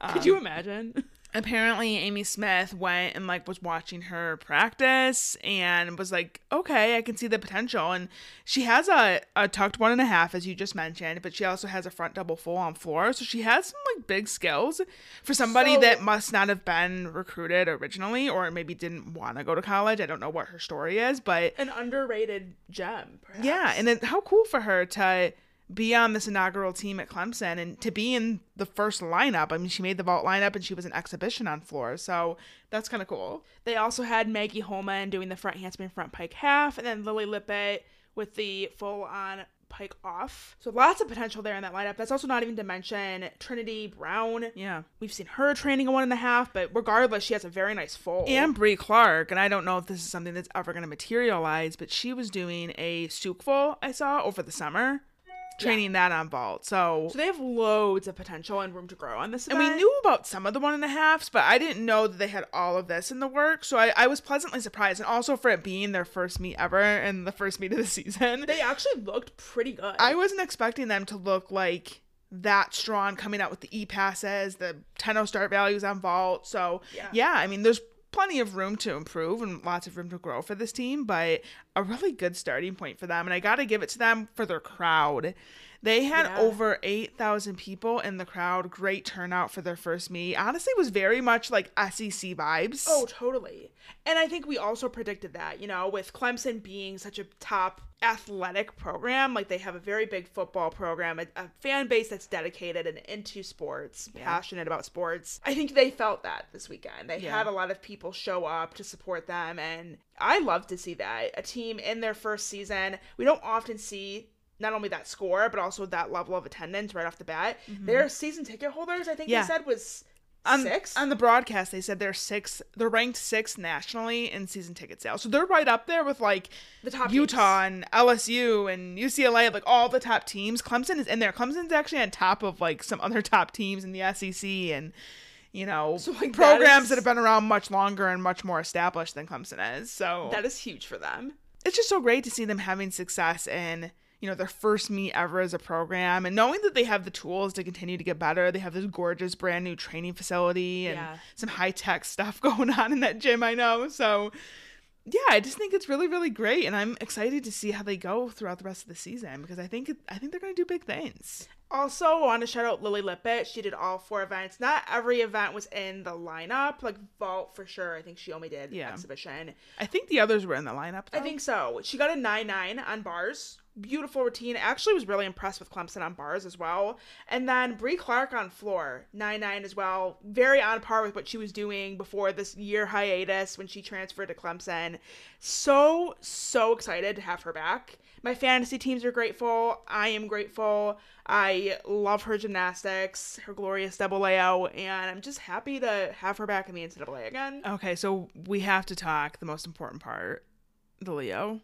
um, Could you imagine? Apparently Amy Smith went and like was watching her practice and was like, okay, I can see the potential. And she has a, a tucked one and a half, as you just mentioned, but she also has a front double full on floor. So she has some like big skills for somebody So- that must not have been recruited originally or maybe didn't want to go to college. I don't know what her story is, but An underrated gem, perhaps. yeah, and it, how cool for her to be on this inaugural team at Clemson and to be in the first lineup. I mean, she made the vault lineup and she was an exhibition on floor, so that's kind of cool. They also had Maggie Holman doing the front handspring front pike half, and then Lily Lippett with the full on pike off. So lots of potential there in that lineup. That's also not even to mention Trinity Brown. Yeah. We've seen her training a one and a half, but regardless, she has a very nice full. And Brie Clark, and I don't know if this is something that's ever going to materialize, but she was doing a Tsuk full I saw over the summer. Training that on vault. So, So they have loads of potential and room to grow on this and we knew about some of the one and a halves, but I didn't know that they had all of this in the works. So I, I was pleasantly surprised, and also for it being their first meet ever and the first meet of the *laughs* season. they actually looked pretty good. I wasn't expecting them to look like that strong coming out with the e passes, the 10 start values on vault. So Yeah. yeah, I mean, there's plenty of room to improve and lots of room to grow for this team, but a really good starting point for them. And I got to give it to them for their crowd. They had Yeah. over 8,000 people in the crowd. Great turnout for their first meet. Honestly, it was very much like SEC vibes. Oh, totally. And I think we also predicted that, you know, with Clemson being such a top athletic program, like they have a very big football program, a, a fan base that's dedicated and into sports, passionate about sports. I think they felt that this weekend. They Yeah. had a lot of people show up to support them, and I love to see that. A team in their first season, we don't often see. Not only that score, but also that level of attendance right off the bat. Their season ticket holders, I think Mm-hmm. Yeah. they said, was on, six. on the broadcast they said they're six they're ranked sixth nationally in season ticket sales so they're right up there with like The top utah and lsu and ucla like all the top teams clemson is in there clemson's actually on top of like some other top teams in the sec and you know So, like, programs is- that have been around much longer and much more established than clemson is so that is huge for them. it's just so great to see them having success in you know their first meet ever as a program and knowing that they have the tools to continue to get better they have this gorgeous brand new training facility and Yeah. some high-tech stuff *laughs* going on in that gym i know so yeah i just think it's really really great and i'm excited to see how they go throughout the rest of the season because i think i think they're going to do big things Also, I want to shout out Lily Lippett. She did all four events. Not every event was in the lineup. Like Vault for sure. I think she only did Yeah. exhibition. i think the others were in the lineup I think so. She got a 9 9 on bars. Beautiful routine. Actually, was really impressed with Clemson on bars as well. And then Brie Clark on floor, 9 9 as well. Very on par with what she was doing before this year hiatus when she transferred to Clemson. So, so excited to have her back. My fantasy teams are grateful. I am grateful. I love her gymnastics, her glorious double layout, and I'm just happy to have her back in the NCAA again. okay so we have to talk the most important part the leo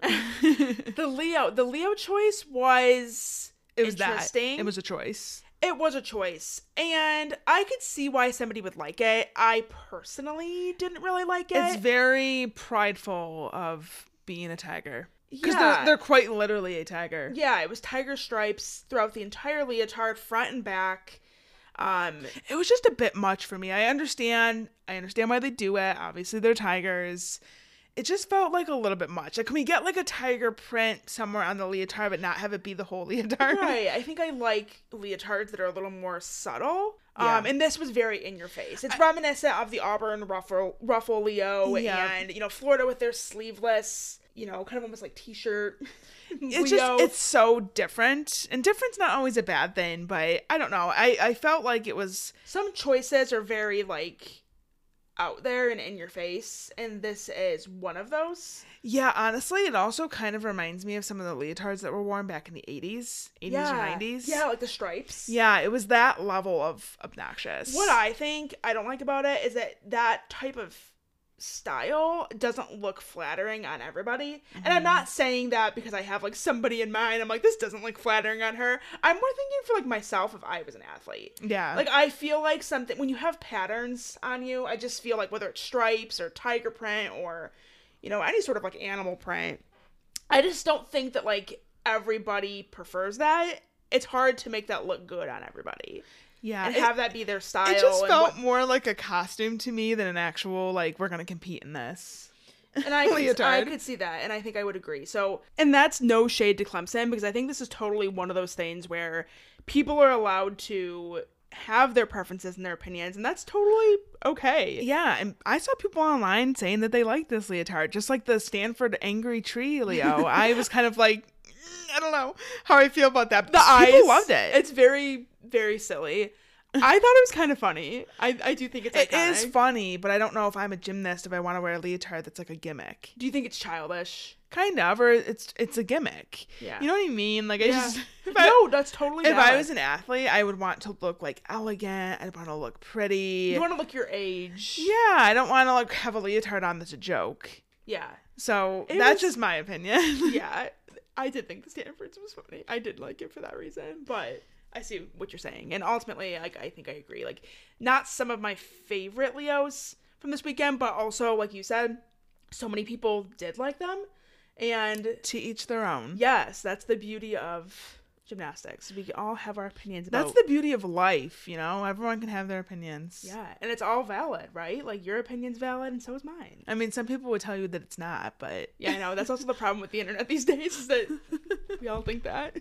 the Leo, the Leo choice was it was that interesting. it was a choice it was a choice, and I could see why somebody would like it. I personally didn't really like it. It's very prideful of being a tiger. Because Yeah. they're, they're quite literally a tiger. yeah, it was tiger stripes throughout the entire leotard, front and back. Um, It was just a bit much for me. I understand. I understand why they do it. Obviously, they're tigers. It just felt like a little bit much. Like, can we get like a tiger print somewhere on the leotard, but not have it be the whole *laughs* leotard? right. I think I like leotards that are a little more subtle. Yeah. Um, and this was very in your face. It's reminiscent of the Auburn ruffle ruffle Leo Yeah. and you know Florida with their sleeveless, you know, kind of almost like t-shirt. *laughs* It's just it's so different, and different's not always a bad thing. But I don't know. I I felt like it was some choices are very like out there and in your face and this is one of those Yeah, honestly, it also kind of reminds me of some of the leotards that were worn back in the 80s, 80s yeah or 90s. yeah like the stripes Yeah, it was that level of obnoxious. what i think i don't like about it is that that type of style doesn't look flattering on everybody and Mm-hmm. i'm not saying that because i have like somebody in mind i'm like this doesn't look flattering on her i'm more thinking for like myself if i was an athlete Yeah. Like I feel like something when you have patterns on you, I just feel like whether it's stripes or tiger print or you know any sort of like animal print, I just don't think that like everybody prefers that. It's hard to make that look good on everybody yeah. and It, have that be their style. it just felt what- more like a costume to me than an actual like we're gonna compete in this. and I *laughs* could, I could see that, and I think I would agree. So, and that's no shade to Clemson because I think this is totally one of those things where people are allowed to have their preferences and their opinions, and that's totally okay. Yeah, and I saw people online saying that they liked this leotard, just like the Stanford Angry Tree Leo. *laughs* I was kind of like, mm, I don't know how I feel about that. the People eyes loved it. It's very very silly. *laughs* I thought it was kind of funny. I I do think it's It iconic. is funny, but I don't know if I'm a gymnast if I want to wear a leotard that's like a gimmick. Do you think it's childish? Kind of, or it's it's a gimmick. Yeah. You know what I mean? Like I Yeah. just *laughs* I, no, that's totally. if I was an athlete, I would want to look like elegant. I'd want to look pretty. you want to look your age. yeah, I don't want to like have a leotard on that's a joke. Yeah. So It that's was- just my opinion. *laughs* Yeah. I did think the Stanfords was funny. I did like it for that reason, but I see what you're saying. And ultimately, like I think I agree. Like not some of my favorite Leos from this weekend, but also like you said, so many people did like them. And To each their own. yes, that's the beauty of gymnastics. We all have our opinions about That's the beauty of life, you know? Everyone can have their opinions. Yeah, and it's all valid, right? Like your opinion's valid and so is mine. I mean, some people would tell you that it's not, but Yeah, I know. That's also the problem with the internet these days is that *laughs* we all think that.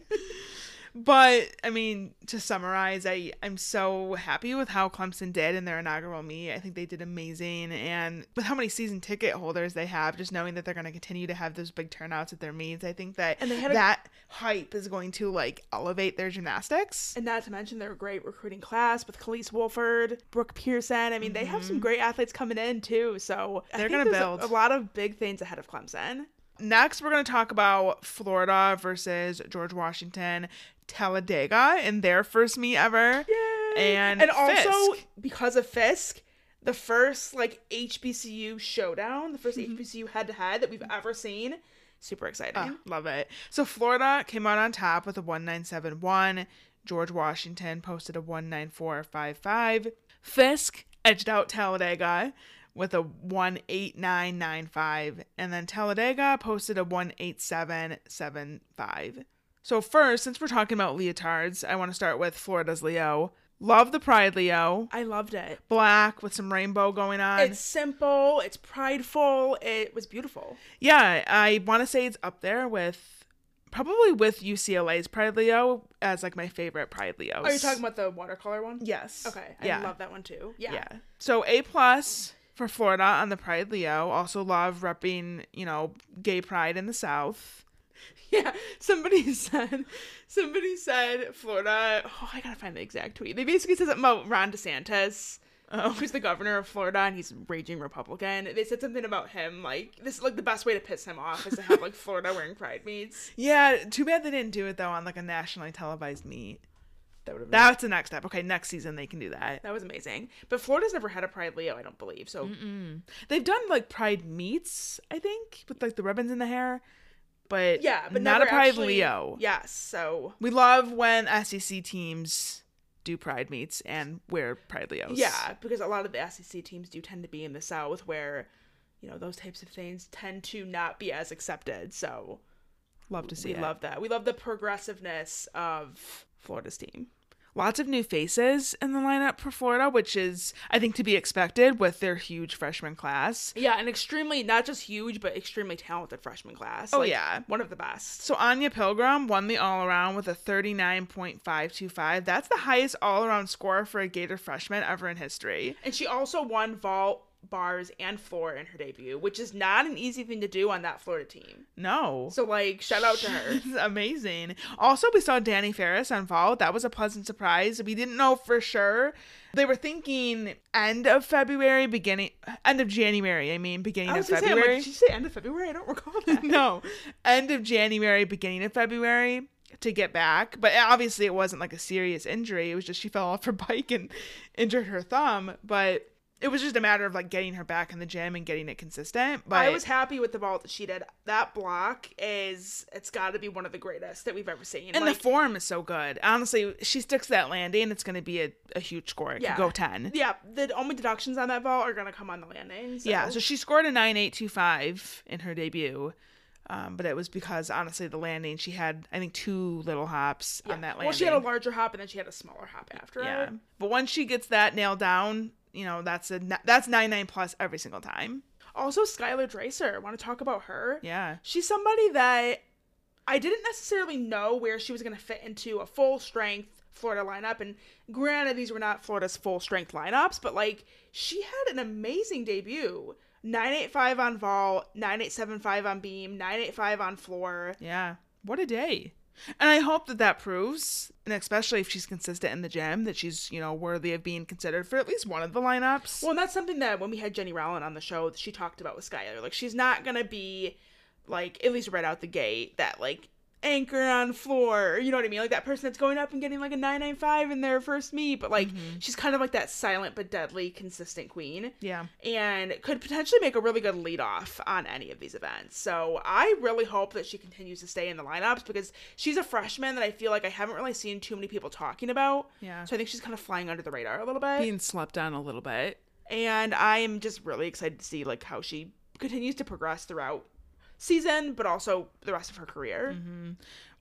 But I mean, to summarize, I I'm so happy with how Clemson did in their inaugural meet. I think they did amazing, and with how many season ticket holders they have, just knowing that they're going to continue to have those big turnouts at their meets, I think that And they had a- that hype is going to like elevate their gymnastics. And not to mention their great recruiting class with Khalees Wolford, Brooke Pearson. I mean, they have some great athletes coming in too. So Mm-hmm. They're gonna build. a, a lot of big things ahead of Clemson. Next, we're going to talk about Florida versus George Washington Talladega in their first meet ever. Yay! And and also because of Fisk, the first like HBCU showdown, the Mm-hmm. 1st HBCU head to head that we've ever seen. Super exciting. Ah, love it. So Florida came out on top with a 1971. George Washington posted a 19455. Fisk edged out Talladega with a 18995 and then Talladega posted a 18775. So first, since we're talking about leotards, I want to start with Florida's Leo. Love the Pride Leo. I loved it. Black with some rainbow going on. It's simple, it's prideful, it was beautiful. Yeah, I want to say it's up there with probably with UCLA's Pride Leo as like my favorite Pride Leos. Are you talking about the watercolor one? Yes. Okay, I Yeah. love that one too. Yeah. Yeah. So A plus for Florida on the Pride Leo. Also love repping, you know, gay pride in the South. *laughs* Yeah, somebody said, somebody said Florida. Oh, I gotta find the exact tweet. They basically said something about Ron DeSantis, Oh. who's the governor of Florida, and he's a raging Republican. They said something about him, like this is like the best way to piss him off is to have like Florida wearing pride meets. *laughs* Yeah, too bad they didn't do it though on like a nationally televised meet. That would have been- That's the next step. Okay, next season they can do that. that was amazing. But Florida's never had a Pride Leo, I don't believe. So They've done like Pride meets, I think, with like the ribbons in the hair, but yeah, but not a Pride actually- Leo. Yes, so We love when SEC teams do Pride meets and wear Pride Leos. Yeah, because a lot of the SEC teams do tend to be in the South where, you know, those types of things tend to not be as accepted. So love to see we it. love that. We love the progressiveness of Florida's team. Lots of new faces in the lineup for Florida, which is I think to be expected with their huge freshman class. Yeah, an extremely not just huge but extremely talented freshman class. Oh, Like, yeah. one of the best. So Anya Pilgrim won the all around with a 39.525. That's the highest all around score for a Gator freshman ever in history. And she also won vault, bars, and floor in her debut, which is not an easy thing to do on that Florida team. No. So like, shout out to her. Is amazing. Also, we saw Danny Ferris on vault. That was a pleasant surprise. We didn't know for sure. They were thinking end of February, beginning end of January. I mean, beginning I of gonna say, like, February. did you say end of February? I don't recall that. *laughs* no, end of January, beginning of February to get back. But obviously, it wasn't like a serious injury. It was just she fell off her *laughs* bike and injured her thumb. But it was just a matter of like getting her back in the gym and getting it consistent. But I was happy with the vault that she did. That block is it's got to be one of the greatest that we've ever seen. and like, the form is so good. Honestly, she sticks that landing. It's going to be a, a huge score. It Yeah. could go 10. yeah, the only deductions on that vault are gonna come on the landing. So. Yeah, so she scored a 9825 in her debut. Um, but it was because honestly, the landing she had I think two little hops Yeah. on that landing. Well, she had a larger hop and then she had a smaller hop after Yeah. it. But once she gets that nailed down, you know, that's a that's 99 plus every single time. Also, Skylar Draser. Want to talk about her? Yeah. She's somebody that I didn't necessarily know where she was going to fit into a full strength Florida lineup. And granted, these were not Florida's full strength lineups, but like she had an amazing debut. 985 on vault, 9875 on beam, 985 on floor. Yeah. What a day. And I hope that that proves, and especially if she's consistent in the gym, that she's, you know, worthy of being considered for at least one of the lineups. Well, and that's something that when we had Jenny Rowland on the show, she talked about with Skylar. Like, she's not gonna be like at least right out the gate that like anchor on floor. You know what I mean? Like that person that's going up and getting like a 995 in their first meet, but like Mm-hmm. she's kind of like that silent but deadly consistent queen. Yeah. And could potentially make a really good lead off on any of these events. So I really hope that she continues to stay in the lineups because she's a freshman that I feel like I haven't really seen too many people talking about. Yeah. So I think she's kind of flying under the radar a little bit. Being slept on a little bit. and I am just really excited to see like how she continues to progress throughout season, but also the rest of her career. Mm-hmm.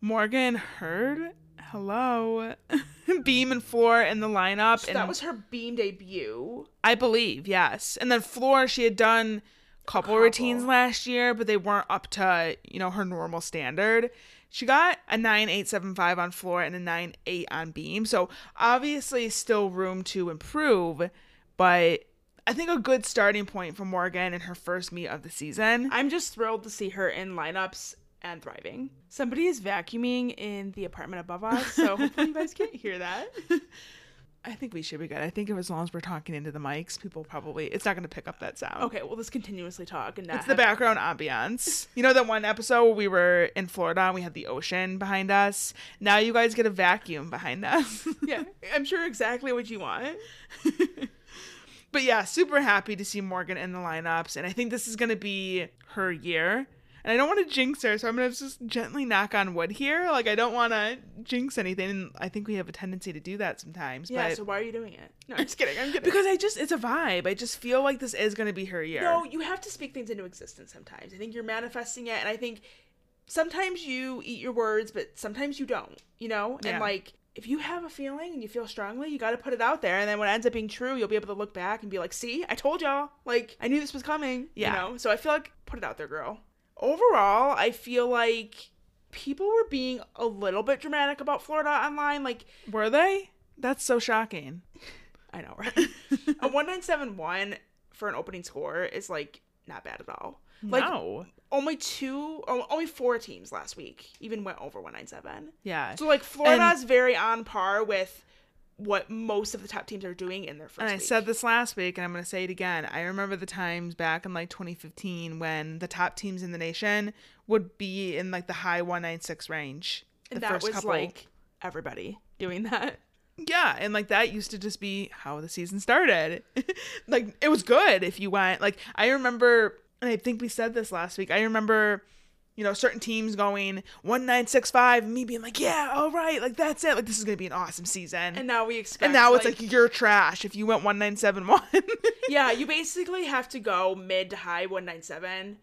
Morgan Hurd, hello. *laughs* Beam and Floor in the lineup. So and that was her beam debut. I believe, yes. And then Floor, she had done a couple, couple. routines last year, but they weren't up to, you know, her normal standard. She got a 9875 on floor and a 98 on beam. So obviously still room to improve, but I think a good starting point for Morgan in her first meet of the season. I'm just thrilled to see her in lineups and thriving. Somebody is vacuuming in the apartment above us, so *laughs* hopefully you guys can't hear that. I think we should be good. I think if as long as we're talking into the mics, people probably it's not going to pick up that sound. Okay, well, let's continuously talk and It's the background ambiance. You know that one episode where we were in Florida and we had the ocean behind us? Now you guys get a vacuum behind us. Yeah, I'm sure exactly what you want. *laughs* but yeah, super happy to see Morgan in the lineups. And I think this is going to be her year. And I don't want to jinx her, so I'm going to just gently knock on wood here. Like, I don't want to jinx anything. And I think we have a tendency to do that sometimes. Yeah, but so why are you doing it? No, I'm just kidding. I'm kidding. because I just, it's a vibe. I just feel like this is going to be her year. No, you have to speak things into existence sometimes. I think you're manifesting it, and I think sometimes you eat your words, but sometimes you don't, you know? Yeah. And like, if you have a feeling and you feel strongly, you got to put it out there. And then when it ends up being true, you'll be able to look back and be like, see, I told y'all. Like, I knew this was coming. Yeah. You know? So I feel like, put it out there, girl. Overall, I feel like people were being a little bit dramatic about Florida online. Like, Were they? That's so shocking. I know, right? *laughs* a 1971 for an opening score is like not bad at all. Like, no. only two, only four teams last week even went over 197 Yeah. so like florida's very on par with what most of the top teams are doing in their first And I week. said this last week, and I'm going to say it again. I remember the times back in like 2015 when the top teams in the nation would be in like the high 196 range. The that first was couple. like everybody doing that yeah, and like that used to just be how the season started. *laughs* like it was good if you went. Like I remember, and I think we said this last week. I remember. You know, certain teams going one nine six five, and me being like, "Yeah, all right, like that's it. Like this is gonna be an awesome season." and now we expect and now it's like you're trash if you went one nine seven one. *laughs* yeah you basically have to go mid to high 197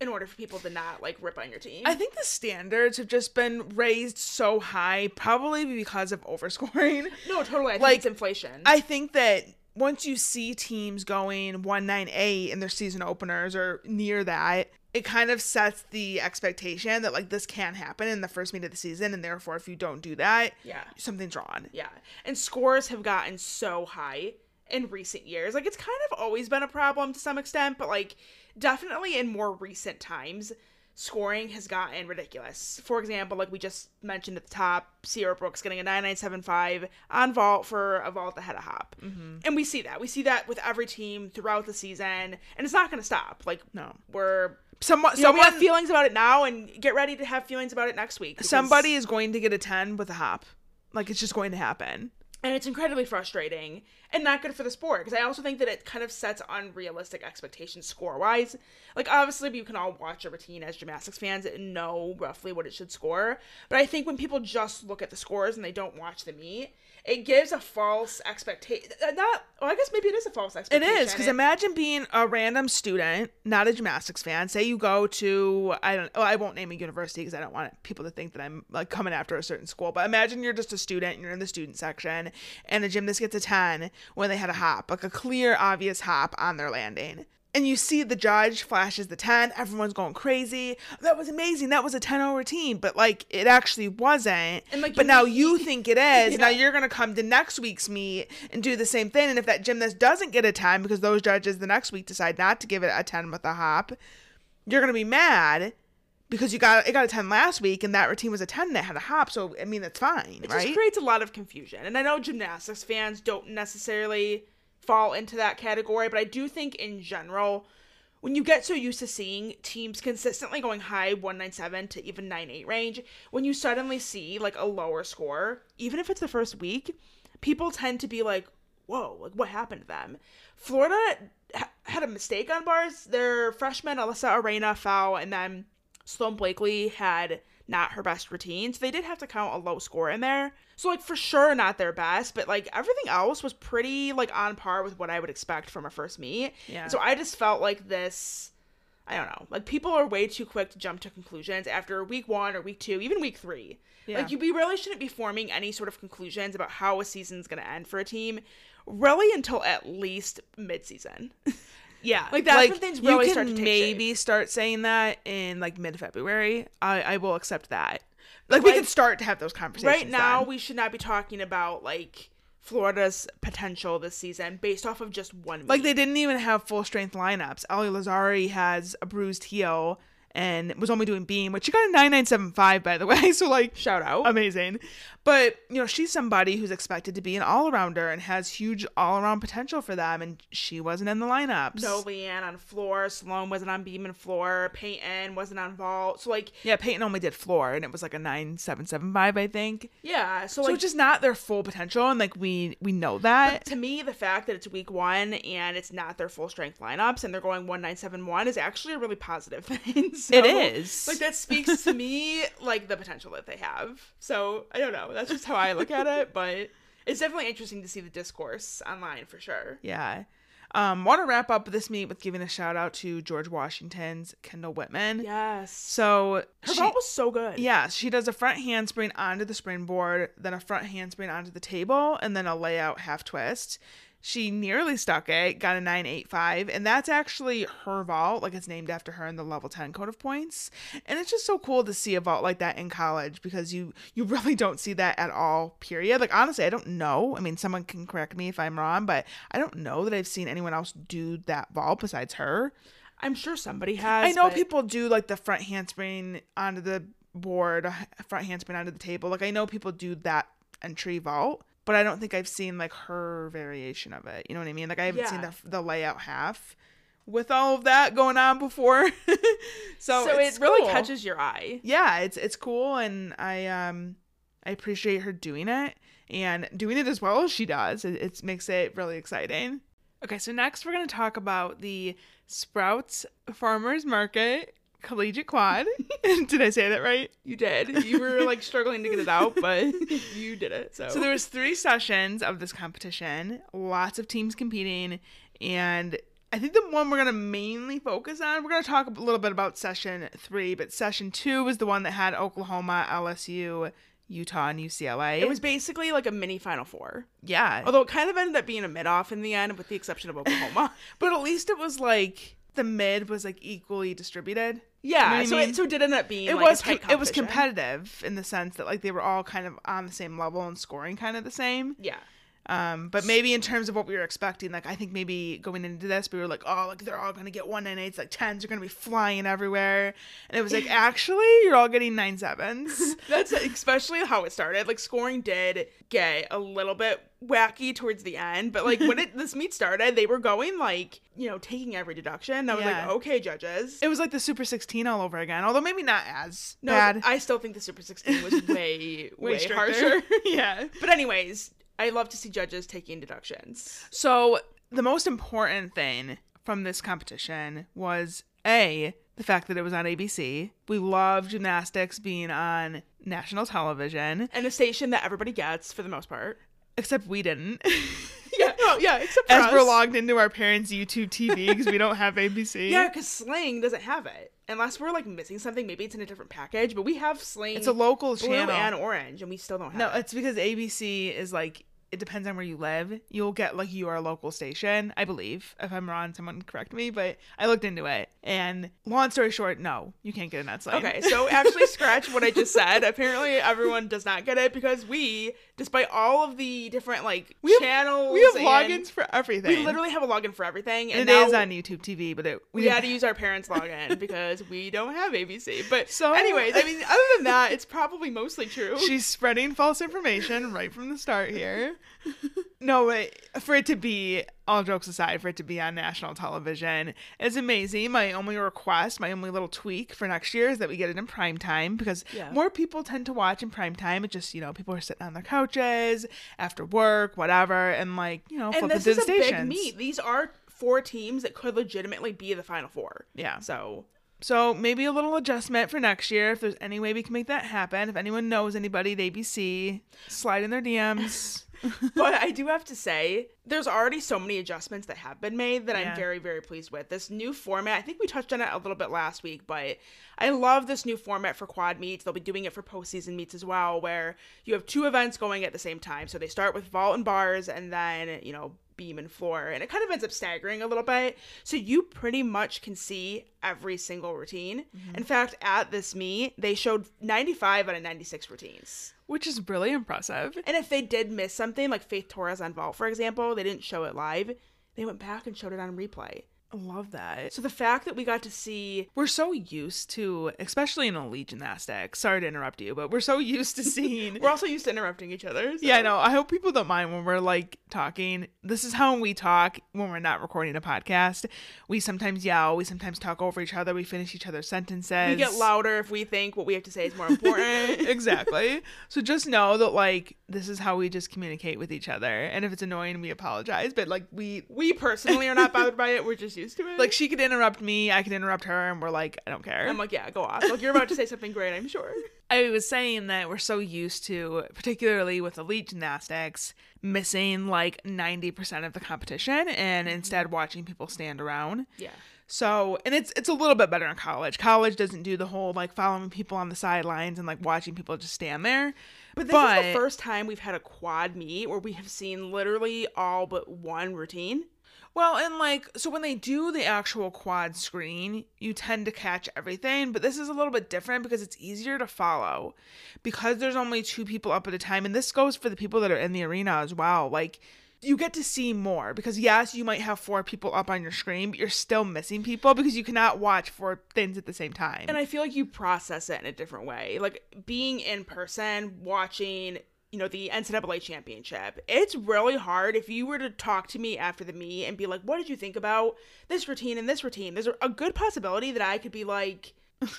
in order for people to not like rip on your team I think the standards have just been raised so high, probably because of overscoring. no totally i think like, it's inflation I think that once you see teams going 1-9-8 in their season openers or near that, it kind of sets the expectation that like this can happen in the first meet of the season, and therefore, if you don't do that, yeah something's wrong. Yeah. And scores have gotten so high in recent years. Like it's kind of always been a problem to some extent, but like definitely in more recent times, scoring has gotten ridiculous. For example, like we just mentioned at the top, Sierra Brooks getting a 9975 on vault for a vault that had a hop. Mm-hmm. And we see that. We see that with every team throughout the season, and it's not going to stop. Like No. we're Someone, you know, we have feelings about it now and get ready to have feelings about it next week. somebody is going to get a 10 with a hop. Like it's just going to happen. And it's incredibly frustrating and not good for the sport because I also think that it kind of sets unrealistic expectations score wise. Like obviously we can all watch a routine as gymnastics fans and know roughly what it should score, but I think when people just look at the scores and they don't watch the meet, it gives a false expectation. Uh, not, well, I guess maybe it is a false expectation. It is because imagine being a random student, not a gymnastics fan. Say you go to I don't. Oh, I won't name a university because I don't want people to think that I'm like coming after a certain school. But imagine you're just a student and you're in the student section, and a gymnast gets a ten when they had a hop, like a clear, obvious hop on their landing. And you see the judge flashes the 10, everyone's going crazy. That was amazing. That was a 10 0 routine. But like it actually wasn't. And, like, but you now need- you think it *laughs* is. Now you're going to come to next week's meet and do the same thing. And if that gymnast doesn't get a 10 because those judges the next week decide not to give it a 10 with a hop, you're going to be mad because you got it got a 10 last week and that routine was a 10 that had a hop. So, I mean, that's fine, It right? just creates a lot of confusion. And I know gymnastics fans don't necessarily fall into that category, but I do think in general, when you get so used to seeing teams consistently going high 197 to even 98 range, when you suddenly see like a lower score, even if it's the first week, people tend to be like, whoa, like what happened to them? Florida ha- had a mistake on bars. Their freshman Alyssa Arena foul, and then Sloan Blakely had not her best routine. So they did have to count a low score in there. So like for sure not their best, but like everything else was pretty like on par with what I would expect from a first meet. Yeah. So I just felt like this I don't know. Like people are way too quick to jump to conclusions after week 1 or week 2, even week 3. Yeah. Like you we really shouldn't be forming any sort of conclusions about how a season's going to end for a team really until at least mid-season. *laughs* Yeah, Like, that's when things really you can start to take maybe start saying that in like mid February. I I will accept that. Like, we like, can start to have those conversations. right now then. we should not be talking about like Florida's potential this season based off of just one like they didn't even have full strength lineups. Ellie Lazzari has a bruised heel and was only doing beam, which she got a nine nine seven five by the *laughs* way. So like shout out. amazing. But you know, she's somebody who's expected to be an all arounder and has huge all around potential for them, and she wasn't in the lineups. no Leanne on floor, Sloan wasn't on beam and floor, Peyton wasn't on vault. So like Yeah, Peyton only did floor, and it was like a nine seven seven five, I think. yeah, so So like it's just not their full potential, and like we we know that. to me, the fact that it's week one and it's not their full strength lineups and they're going one nine seven one is actually a really positive *laughs* thing. So, It is. like that speaks to me *laughs* like the potential that they have. So I don't know. That's just how I look at it, but it's definitely interesting to see the discourse online for sure. Yeah. Um, want to wrap up this meet with giving a shout out to George Washington's Kendall Whitman. Yes. So Her she- vault was so good. Yeah, she does a front handspring onto the springboard, then a front handspring onto the table, and then a layout half twist. She nearly stuck it, got a 985, and that's actually her vault. Like it's named after her in the level 10 code of points. And it's just so cool to see a vault like that in college because you you *laughs* really don't see that at all, period. Like honestly, I don't know. I mean, someone can correct me if I'm wrong, but I don't know that I've seen anyone else do that vault besides her. I'm sure somebody has. I know but- people do like the front handspring onto the board, front handspring onto the table. Like I know people do that entry vault, but I don't think I've seen like her variation of it. You know what I mean? Like I haven't seen the the layout half with all of that going on before. *laughs* so So, it really cool. catches your eye. Yeah, it's it's cool, and I um I appreciate her doing it and doing it as well as she does. It, it makes it really exciting. Okay, so next we're gonna talk about the Sprouts Farmers Market Collegiate Quad. *laughs* did I say that right? You did. You were like struggling to get it out, but *laughs* you did it. So, So there was three sessions of this competition, lots of teams competing, and I think the one we're gonna mainly focus on, we're gonna talk a little bit about session three, but session two was the one that had Oklahoma, LSU, Utah, and UCLA. it was basically like a mini Final Four. yeah, Although it kind of ended up being a mid off in the end, with the exception of Oklahoma. *laughs* but at least it was like the mid was like equally distributed. Yeah, You know what I so mean? it so it did end up being It like was a tight com- it was competitive in the sense that like they were all kind of on the same level and scoring kind of the same. Yeah, Um, but maybe in terms of what we were expecting, like I think maybe going into this, we were like, oh, like they're all gonna get one nine eights, like tens are gonna be flying everywhere, and it was like *laughs* actually you're all getting nine sevens. *laughs* that's especially how it started. Like scoring did get a little bit wacky towards the end, but like when *laughs* it this meet started, they were going like you know taking every deduction. I was Yeah. like, okay, judges. it was like the Super Sixteen all over again, although maybe not as No, bad. I still think the Super 16 was way, way, stricter. harsher. yeah. But anyways, I love to see judges taking deductions. So the most important thing from this competition was a the fact that it was on ABC. We love gymnastics being on national television, And a station that everybody gets for the most part. except we didn't. *laughs* Yeah, no, yeah, except for As us. we're logged into our parents' YouTube TV because we don't have ABC. Yeah, because Sling doesn't have it. Unless we're like missing something, maybe it's in a different package, but we have Sling. It's a local blue channel. and orange, and we still don't have no, it. it's because ABC is like it depends on where you live. You'll get like your local station, I believe. If I'm wrong, someone correct me. But I looked into it, and long story short, no, you can't get a net Okay, so actually *laughs* scratch what I just said. Apparently everyone does not get it because we, despite all of the different like We have- channels we have logins for everything. We literally have a login for everything. and And, it now is on YouTube TV, but it we didn't- had to *laughs* use our parents' login because we don't have ABC. But So- anyways, I mean, other than that, it's probably mostly true. *laughs* She's spreading false information right from the start here. *laughs* no, but for it to be, all jokes aside, for it to be on national television is amazing. My only request, my only little tweak for next year is that we get it in prime time because Yeah. more people tend to watch in prime time. It's just, you know, people are sitting on their couches after work, whatever, and like, you know, and this is the a big meet. These are four teams that could legitimately be the final four. Yeah. So So maybe a little adjustment for next year. If there's any way we can make that happen, if anyone knows anybody at ABC, slide in their DMs. *laughs* but I do have to say, there's already so many adjustments that have been made that Yeah. I'm very, very pleased with. This new format, I think we touched on it a little bit last week, but I love this new format for quad meets. They'll be doing it for postseason meets as well, where you have two events going at the same time. So they start with vault and bars and then, you know, beam and floor. And it kind of ends up staggering a little bit. So you pretty much can see every single routine. Mm-hmm. In fact, at this meet, they showed 95 out of 96 routines. which is really impressive. And if they did miss something, like Faith Torres on Vault, for example, they didn't show it live. They went back and showed it on replay. I love that. So the fact that we got to see We're so used to, especially in elite gymnastics. Sorry to interrupt you, but we're so used to seeing. *laughs* we're also used to interrupting each other. so- yeah, I know. I hope people don't mind when we're like talking. This is how we talk when we're not recording a podcast. We sometimes yell. We sometimes talk over each other. We finish each other's sentences. We get louder if we think what we have to say is more important. *laughs* exactly. So just know that like this is how we just communicate with each other. And if it's annoying, we apologize. But like we we personally are not bothered by it. We're just used to it. like she could interrupt me, I could interrupt her, and we're like, I don't care. I'm like, yeah, go off. Like you're about to say something great, I'm sure. *laughs* I was saying that we're so used to, particularly with elite gymnastics, missing like 90% of the competition and mm-hmm. instead watching people stand around. Yeah. So, and it's it's a little bit better in college. College doesn't do the whole like following people on the sidelines and like watching people just stand there. But this is the first time we've had a quad meet where we have seen literally all but one routine. Well, and like, so when they do the actual quad screen, you tend to catch everything, but this is a little bit different because it's easier to follow because there's only two people up at a time. And this goes for the people that are in the arena as well. Like, you get to see more because, yes, you might have four people up on your screen, but you're still missing people because you cannot watch four things at the same time. And I feel like you process it in a different way. Like being in person, watching, you know, the NCAA championship, it's really hard if you were to talk to me after the meet and be like, what did you think about this routine and this routine? There's a good possibility that I could be like,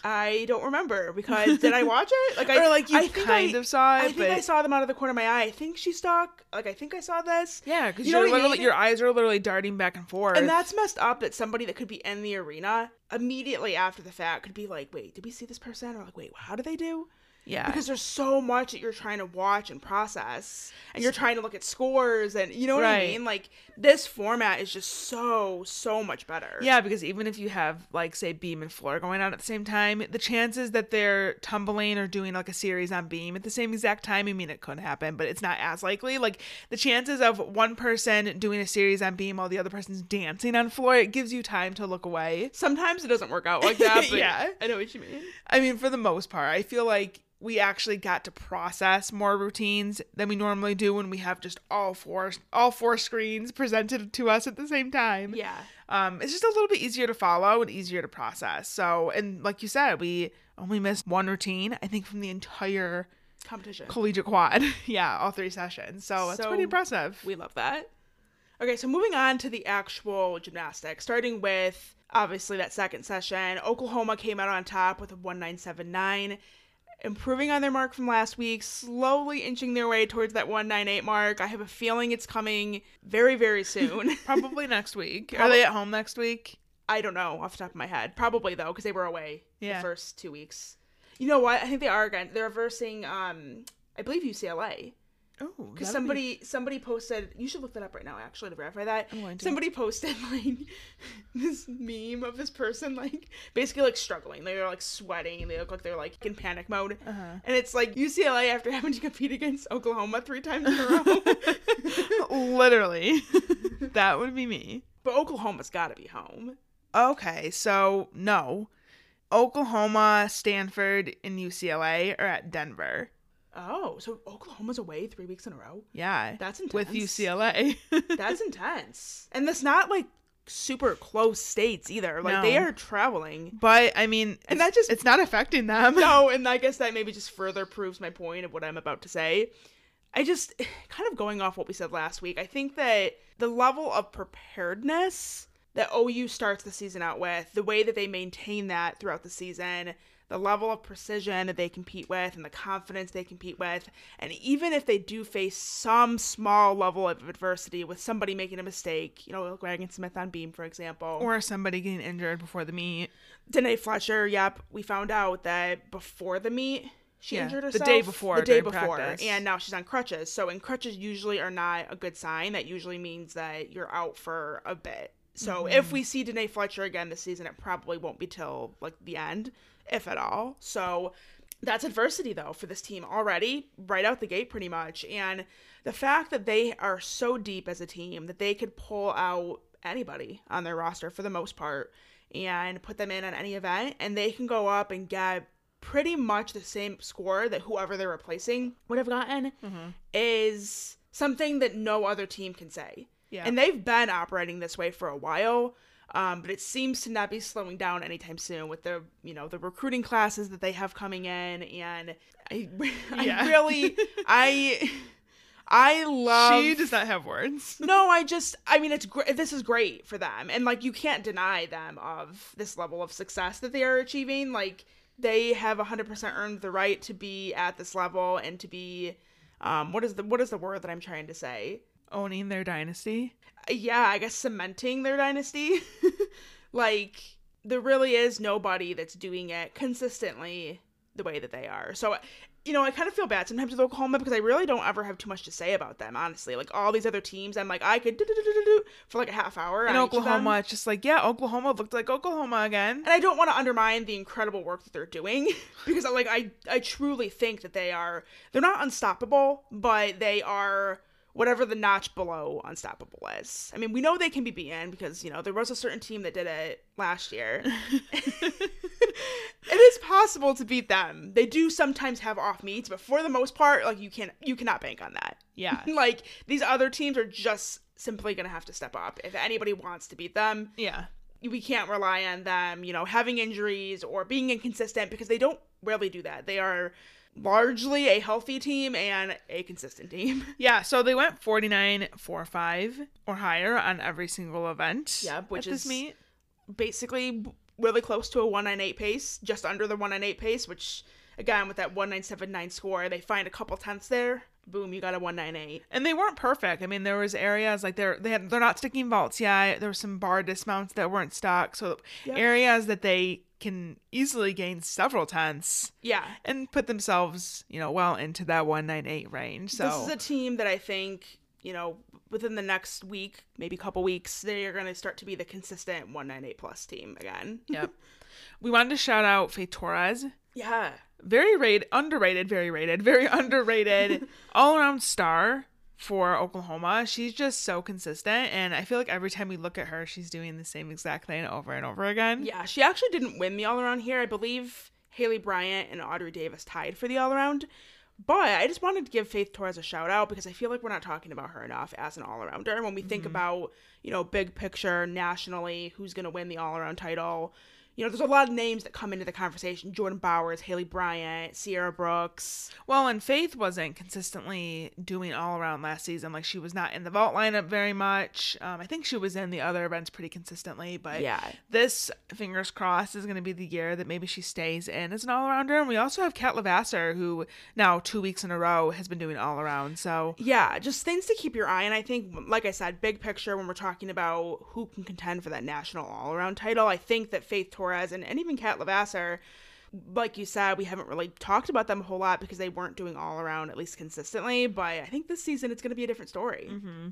I don't remember because did I *laughs* watch it? Like, I, Or, like, you I think kind I- of saw it, I think I saw them out of the corner of my eye. I think she stuck. Like, I think I saw this. yeah, because You I mean? your eyes are literally darting back and forth. And that's messed up that somebody that could be in the arena immediately after the fact could be like, wait, did we see this person? Or like, wait, how do they do? Yeah. Because there's so much that you're trying to watch and process, and you're trying to look at scores, and you know what I mean? Like, this format is just so, so much better. Yeah, because even if you have like say beam and floor going on at the same time, the chances that they're tumbling or doing like a series on beam at the same exact time, I mean it could happen, but it's not as likely. Like the chances of one person doing a series on beam while the other person's dancing on floor, it gives you time to look away. Sometimes it doesn't work out like that, *laughs* but Yeah. I know what you mean. I mean, for the most part, I feel like we actually got to process more routines than we normally do when we have just all four all four screens presented to us at the same time. Yeah. um, it's just a little bit easier to follow and easier to process. So, and like you said, we only missed one routine, I think, from the entire Competition. collegiate quad. *laughs* yeah, all three sessions. So it's pretty impressive. We love that. Okay, so moving on to the actual gymnastics, starting with obviously that second session. Oklahoma came out on top with a 1979, improving on their mark from last week, slowly inching their way towards that 198 mark. I have a feeling it's coming very, very *laughs* soon. *laughs* Probably next week. Are they at home next week? I don't know off the top of my head. Probably though, because they were away Yeah. the first two weeks. You know what? I think they are again. They're reversing. um, I believe UCLA. Oh, Because somebody somebody posted you should look that up right now actually to verify that. To. Somebody posted *laughs* like this meme of this person like basically like struggling. They're like sweating and they look like they're like in panic mode. Uh-huh. And it's like UCLA after having to compete against Oklahoma three times in a row. *laughs* literally, *laughs* that would be me. but Oklahoma's gotta be home. Okay, so no, Oklahoma, Stanford, and UCLA are at Denver. Oh, so Oklahoma's away three weeks in a row? Yeah, That's intense. with. UCLA. *laughs* That's intense. And that's not like super close states either. Like they are traveling. but I mean, And that just- it's not affecting them. No, *laughs* and I guess that maybe just further proves my point of what I'm about to say. I just *sighs* kind of going off what we said last week, I think that the level of preparedness that OU starts the season out with, the way that they maintain that throughout the season, the level of precision that they compete with and the confidence they compete with, and even if they do face some small level of adversity with somebody making a mistake, you know, like Ragan Smith on beam, for example, Or somebody getting injured before the meet. Danae Fletcher, yep, we found out that before the meet, she Yeah, injured herself the day before, The day before, practice. and now she's on crutches. So, and crutches usually are not a good sign. That usually means that you're out for a bit. So, Mm-hmm. if we see Danae Fletcher again this season, it probably won't be till like the end, if at all. So, that's adversity though for this team already, right out the gate, pretty much. And the fact that they are so deep as a team that they could pull out anybody on their roster for the most part and put them in on any event, and they can go up and get pretty much the same score that whoever they're replacing would have gotten is something that no other team can say. Yeah. And they've been operating this way for a while. Um, but it seems to not be slowing down anytime soon with the you know the recruiting classes that they have coming in and I, *laughs* Yeah. I really I I love she does not have words. *laughs* no, I just, I mean, it's great. This is great for them. And, like, you can't deny them of this level of success that they are achieving. Like, they have 100% earned the right to be at this level and to be, um, what is the, what is the word that I'm trying to say? Owning their dynasty. yeah, I guess cementing their dynasty. *laughs* like, there really is nobody that's doing it consistently the way that they are. So, you know, I kind of feel bad sometimes with Oklahoma because I really don't ever have too much to say about them, honestly. Like, all these other teams, I'm like, I could do-do-do-do-do for like a half hour. In on each of them. Oklahoma, it's just like, yeah, Oklahoma looked like Oklahoma again. And I don't want to undermine the incredible work that they're doing *laughs* because like I I truly think that they are they're not unstoppable, but they are whatever the notch below unstoppable is. I mean, we know they can be beaten because, you know, there was a certain team that did it last year. *laughs* it is possible to beat them. They do sometimes have off meets, but for the most part, like you can you cannot bank on that. Yeah. *laughs* like these other teams are just simply going to have to step up if anybody wants to beat them Yeah. we can't rely on them, you know, having injuries or being inconsistent because they don't really do that. They are largely a healthy team and a consistent team. *laughs* Yeah, so they went 49 4 5 or higher on every single event. Yeah, which is- meet. Basically, really close to a 198 pace, just under the 198 pace, which, again, with that 1979 score, they find a couple tenths there. Boom, you got a 198. And they weren't perfect. I mean, there was areas like they're they had they're not sticking vaults yet. There were some bar dismounts that weren't stuck. So Yep. areas that they can easily gain several tenths Yeah. and put themselves, you know, well into that 198 range. So This is a team that I think, you know, within the next week, maybe a couple weeks, they are going to start to be the consistent 198 plus team again. Yep. *laughs* we wanted to shout out Faith Torres. Yeah. Very rated, underrated, very rated, very *laughs* underrated, *laughs* all around star for Oklahoma. She's just so consistent, and I feel like every time we look at her, she's doing the same exact thing over and over again. Yeah, she actually didn't win the all around here. I believe Haleigh Bryant and Audrey Davis tied for the all around. But I just wanted to give Faith Torres a shout out because I feel like we're not talking about her enough as an all arounder. When we think mm-hmm. about, you know, big picture nationally, who's going to win the all around title, you know, there's a lot of names that come into the conversation Jordan Bowers, Haleigh Bryant, Sierra Brooks. Well, and Faith wasn't consistently doing all around last season. Like she was not in the vault lineup very much. Um, I think she was in the other events pretty consistently, but Yeah. this fingers crossed is going to be the year that maybe she stays in as an all arounder. And we also have Kat LeVasseur, who now two weeks in a row has been doing all around. So Yeah, just things to keep your eye on. I think, like I said, big picture when we're talking about who can contend for that national all around title, I think that Faith Torres and, and even Kat LeVasseur, like you said, we haven't really talked about them a whole lot because they weren't doing all around at least consistently. But I think this season it's going to be a different story. Mm-hmm.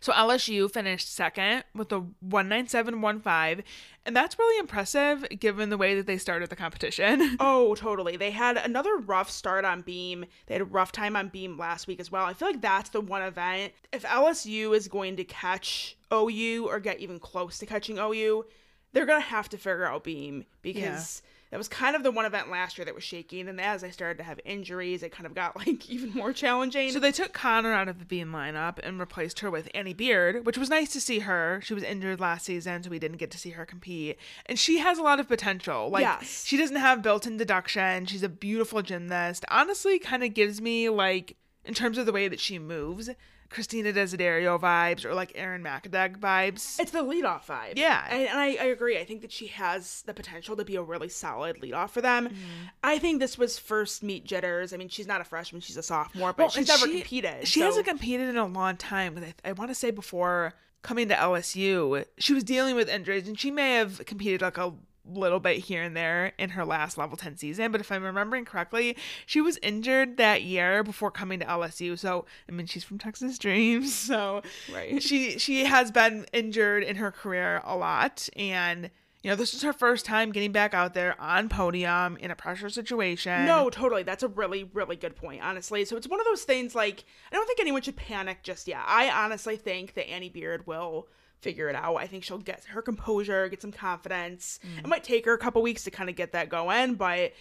So LSU finished second with a 19715, and that's really impressive given the way that they started the competition. *laughs* Oh, totally. They had another rough start on Beam. They had a rough time on Beam last week as well. I feel like that's the one event. If LSU is going to catch OU or get even close to catching OU, they're to have to figure out Beam because that was kind of the one event last year that was shaky. And then as I started to have injuries, it kind of got *laughs* like even more challenging. So they took Konnor out of the Beam lineup and replaced her with Annie Beard, which was nice to see her. She was injured last season, so we didn't get to see her compete. And she has a lot of potential. Like Yes. she doesn't have built-in deduction. She's a beautiful gymnast. Honestly, kind of gives me like in terms of the way that she moves. Christina Desiderio vibes or like Erin Macadaeg vibes. It's the leadoff vibe. Yeah. And, and I, I agree. I think that she has the potential to be a really solid leadoff for them. Mm-hmm. I think this was first meet jitters. I mean, she's not a freshman, she's a sophomore, but Well, she's never she- competed. She so- hasn't competed in a long time. I, I want to say before coming to LSU, she was dealing with injuries, and she may have competed like a little bit here and there in her last level 10 season but if i'm remembering correctly she was injured that year before coming to lsu so i mean she's from texas dreams *laughs* so Right. she she has been injured in her career a lot and you know this is her first time getting back out there on podium in a pressure situation No, totally. That's a really, really good point, honestly. So it's one of those things like I don't think anyone should panic just yet. I honestly think that Annie Beard will figure it out. I think she'll get her composure, get some confidence. It might take her a couple weeks to kind of get that going, but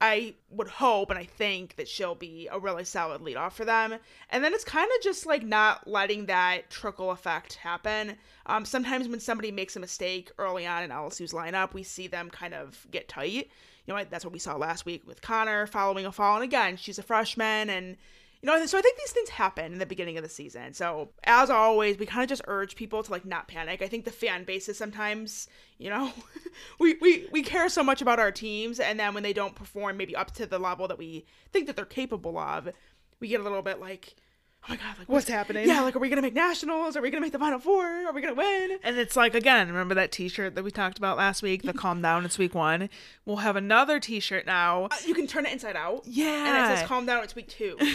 I would hope and I think that she'll be a really solid leadoff for them. And then it's kind of just like not letting that trickle effect happen. Um, sometimes when somebody makes a mistake early on in LSU's lineup, we see them kind of get tight. You know, what? that's what we saw last week with Konnor following a fall. And again, she's a freshman and you know, so I think these things happen in the beginning of the season. So as always, we kind of just urge people to like not panic. I think the fan base is sometimes, you know, *laughs* we, we we care so much about our teams, and then when they don't perform maybe up to the level that we think that they're capable of, we get a little bit like, oh my god, like What's happening? Yeah, like are we gonna make nationals? Are we gonna make the final four? Are we gonna win? And it's like again, remember that T-shirt that we talked about last week? The calm down. It's week one. We'll have another T-shirt now. Uh, You can turn it inside out. Yeah. and it says calm down. It's week two. *laughs*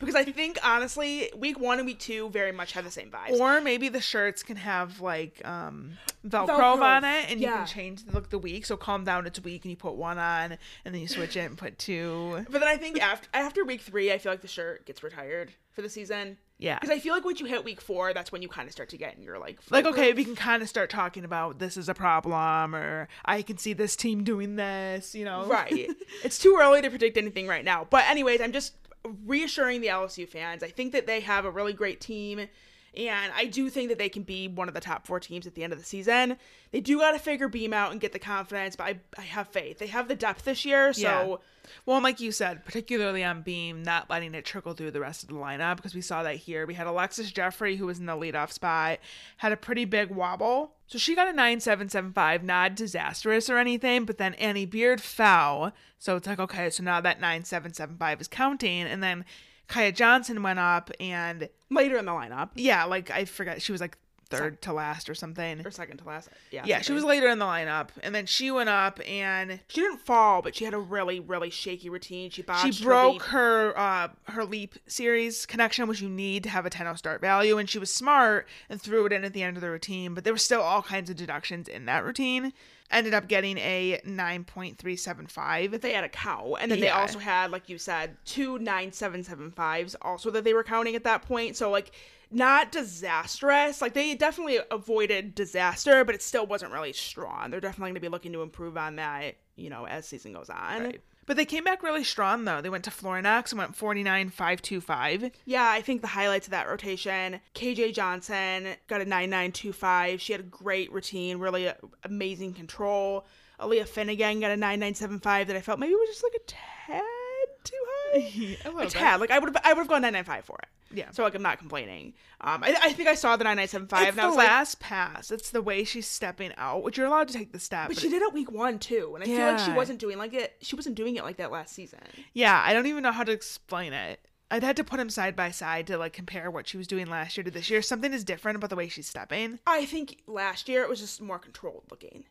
Because I think honestly, week one and week two very much have the same vibes. Or maybe the shirts can have like um, Velcro, Velcro, on it, and you can change the, the week. So calm down. It's week, and you put one on, and then you switch it and put two. But then I think *laughs* after after week three, I feel like the shirt gets retired for the season. Yeah. Because I feel like once you hit week four, that's when you kind of start to get in your like Like okay, we can kind of start talking about this is a problem, or I can see this team doing this. You know, right. *laughs* it's too early to predict anything right now. But anyways, I'm just reassuring the LSU fans. I think that they have a really great team. And I do think that they can be one of the top four teams at the end of the season. They do got to figure Beam out and get the confidence, but I, I have faith. They have the depth this year, so Yeah. Well, like you said, particularly on Beam, not letting it trickle through the rest of the lineup because we saw that here. We had Alexis Jeffrey, who was in the leadoff spot, had a pretty big wobble. So she got a 9775, not disastrous or anything, but then Annie Beard fell. So it's like, okay, so now that 9775 is counting. And then Kiya Johnson went up and later in the lineup yeah, like I forgot, she was like third to last or something. or second to last. Yeah, Yeah, she was later in the lineup. And then she went up and She didn't fall, but she had a really, really shaky routine. She botched. she her broke leap. her uh her leap series connection which you need to have a 10 start value and she was smart and threw it in at the end of the routine but there were still all kinds of deductions in that routine ended up getting a 9.375 they had a cow and then they also had like you said two 9775s also that they were counting at that point. So like not disastrous. Like they definitely avoided disaster but it still wasn't really strong. They're definitely going to be looking to improve on that you know as season goes on. Right. But they came back really strong though. They went to Florinax and went 49.525 yeah i think the highlights of that rotation kj johnson got a 9925 she had a great routine really amazing control. Aleah Finnegan got a 9975 that I felt maybe was just like a tad too high. a a bit. tad. Like I would have, I would have gone 995 for it. Yeah. So like I'm not complaining. Um, I, I think I saw the 9975 it's and I the was like, last pass it's the way she's stepping out which you're allowed to take the step but but she did it week one too, and I feel like she wasn't doing like it. She wasn't doing it like that last season. Yeah, I don't even know how to explain it. I'd had to put them side by side to like compare what she was doing last year to this year. Something is different about the way she's stepping. I think last year it was just more controlled looking.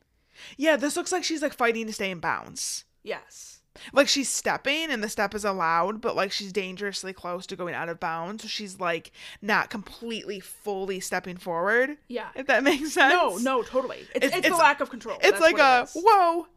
Yeah, this looks like she's like fighting to stay in bounds. Yes. Like she's stepping and the step is allowed, but like she's dangerously close to going out of bounds. So she's like not completely fully stepping forward. Yeah. If that makes sense. No, no, totally. It's, It's- it's, it's- lack of control. It's That's like a it whoa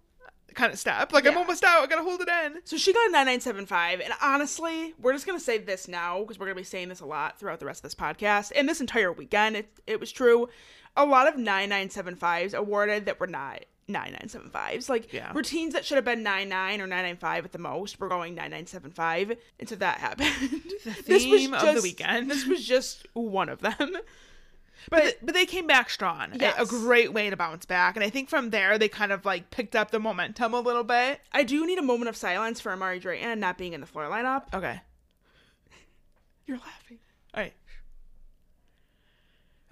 kind of step. Like I'm almost out. I gotta hold it in. So she got a 9975. And honestly, we're just going to say this now because we're going to be saying this a lot throughout the rest of this podcast. And this entire weekend, it, it was true. A lot of 9975s awarded that were not 9975s. Like Yeah. routines that should have been 99 or 995 at the most were going 9975. And so that happened. The *laughs* theme of the weekend. This was just one of them. *laughs* But th- but they came back strong. A- A great way to bounce back. And I think from there they kind of like picked up the momentum a little bit. I do need a moment of silence for Amari Drayton not being in the floor lineup. Okay. *laughs* You're laughing.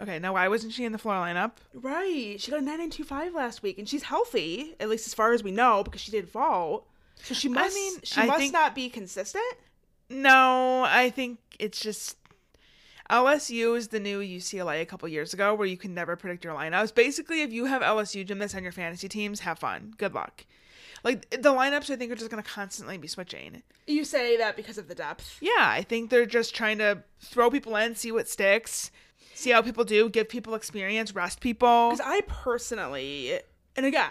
Okay, now why wasn't she in the floor lineup? Right. She got a 9925 last week, and she's healthy, at least as far as we know, because she did vault. So she must. mean, she I must think- not be consistent. No, I think it's just LSU is the new UCLA a couple years ago where you can never predict your lineups. Basically, if you have LSU gymnasts on your fantasy teams, have fun. Good luck. Like the lineups I think are just going to constantly be switching. You say that because of the depth. Yeah, I think they're just trying to throw people in, see what sticks, see how people do, give people experience, rest people. Because I personally, and again,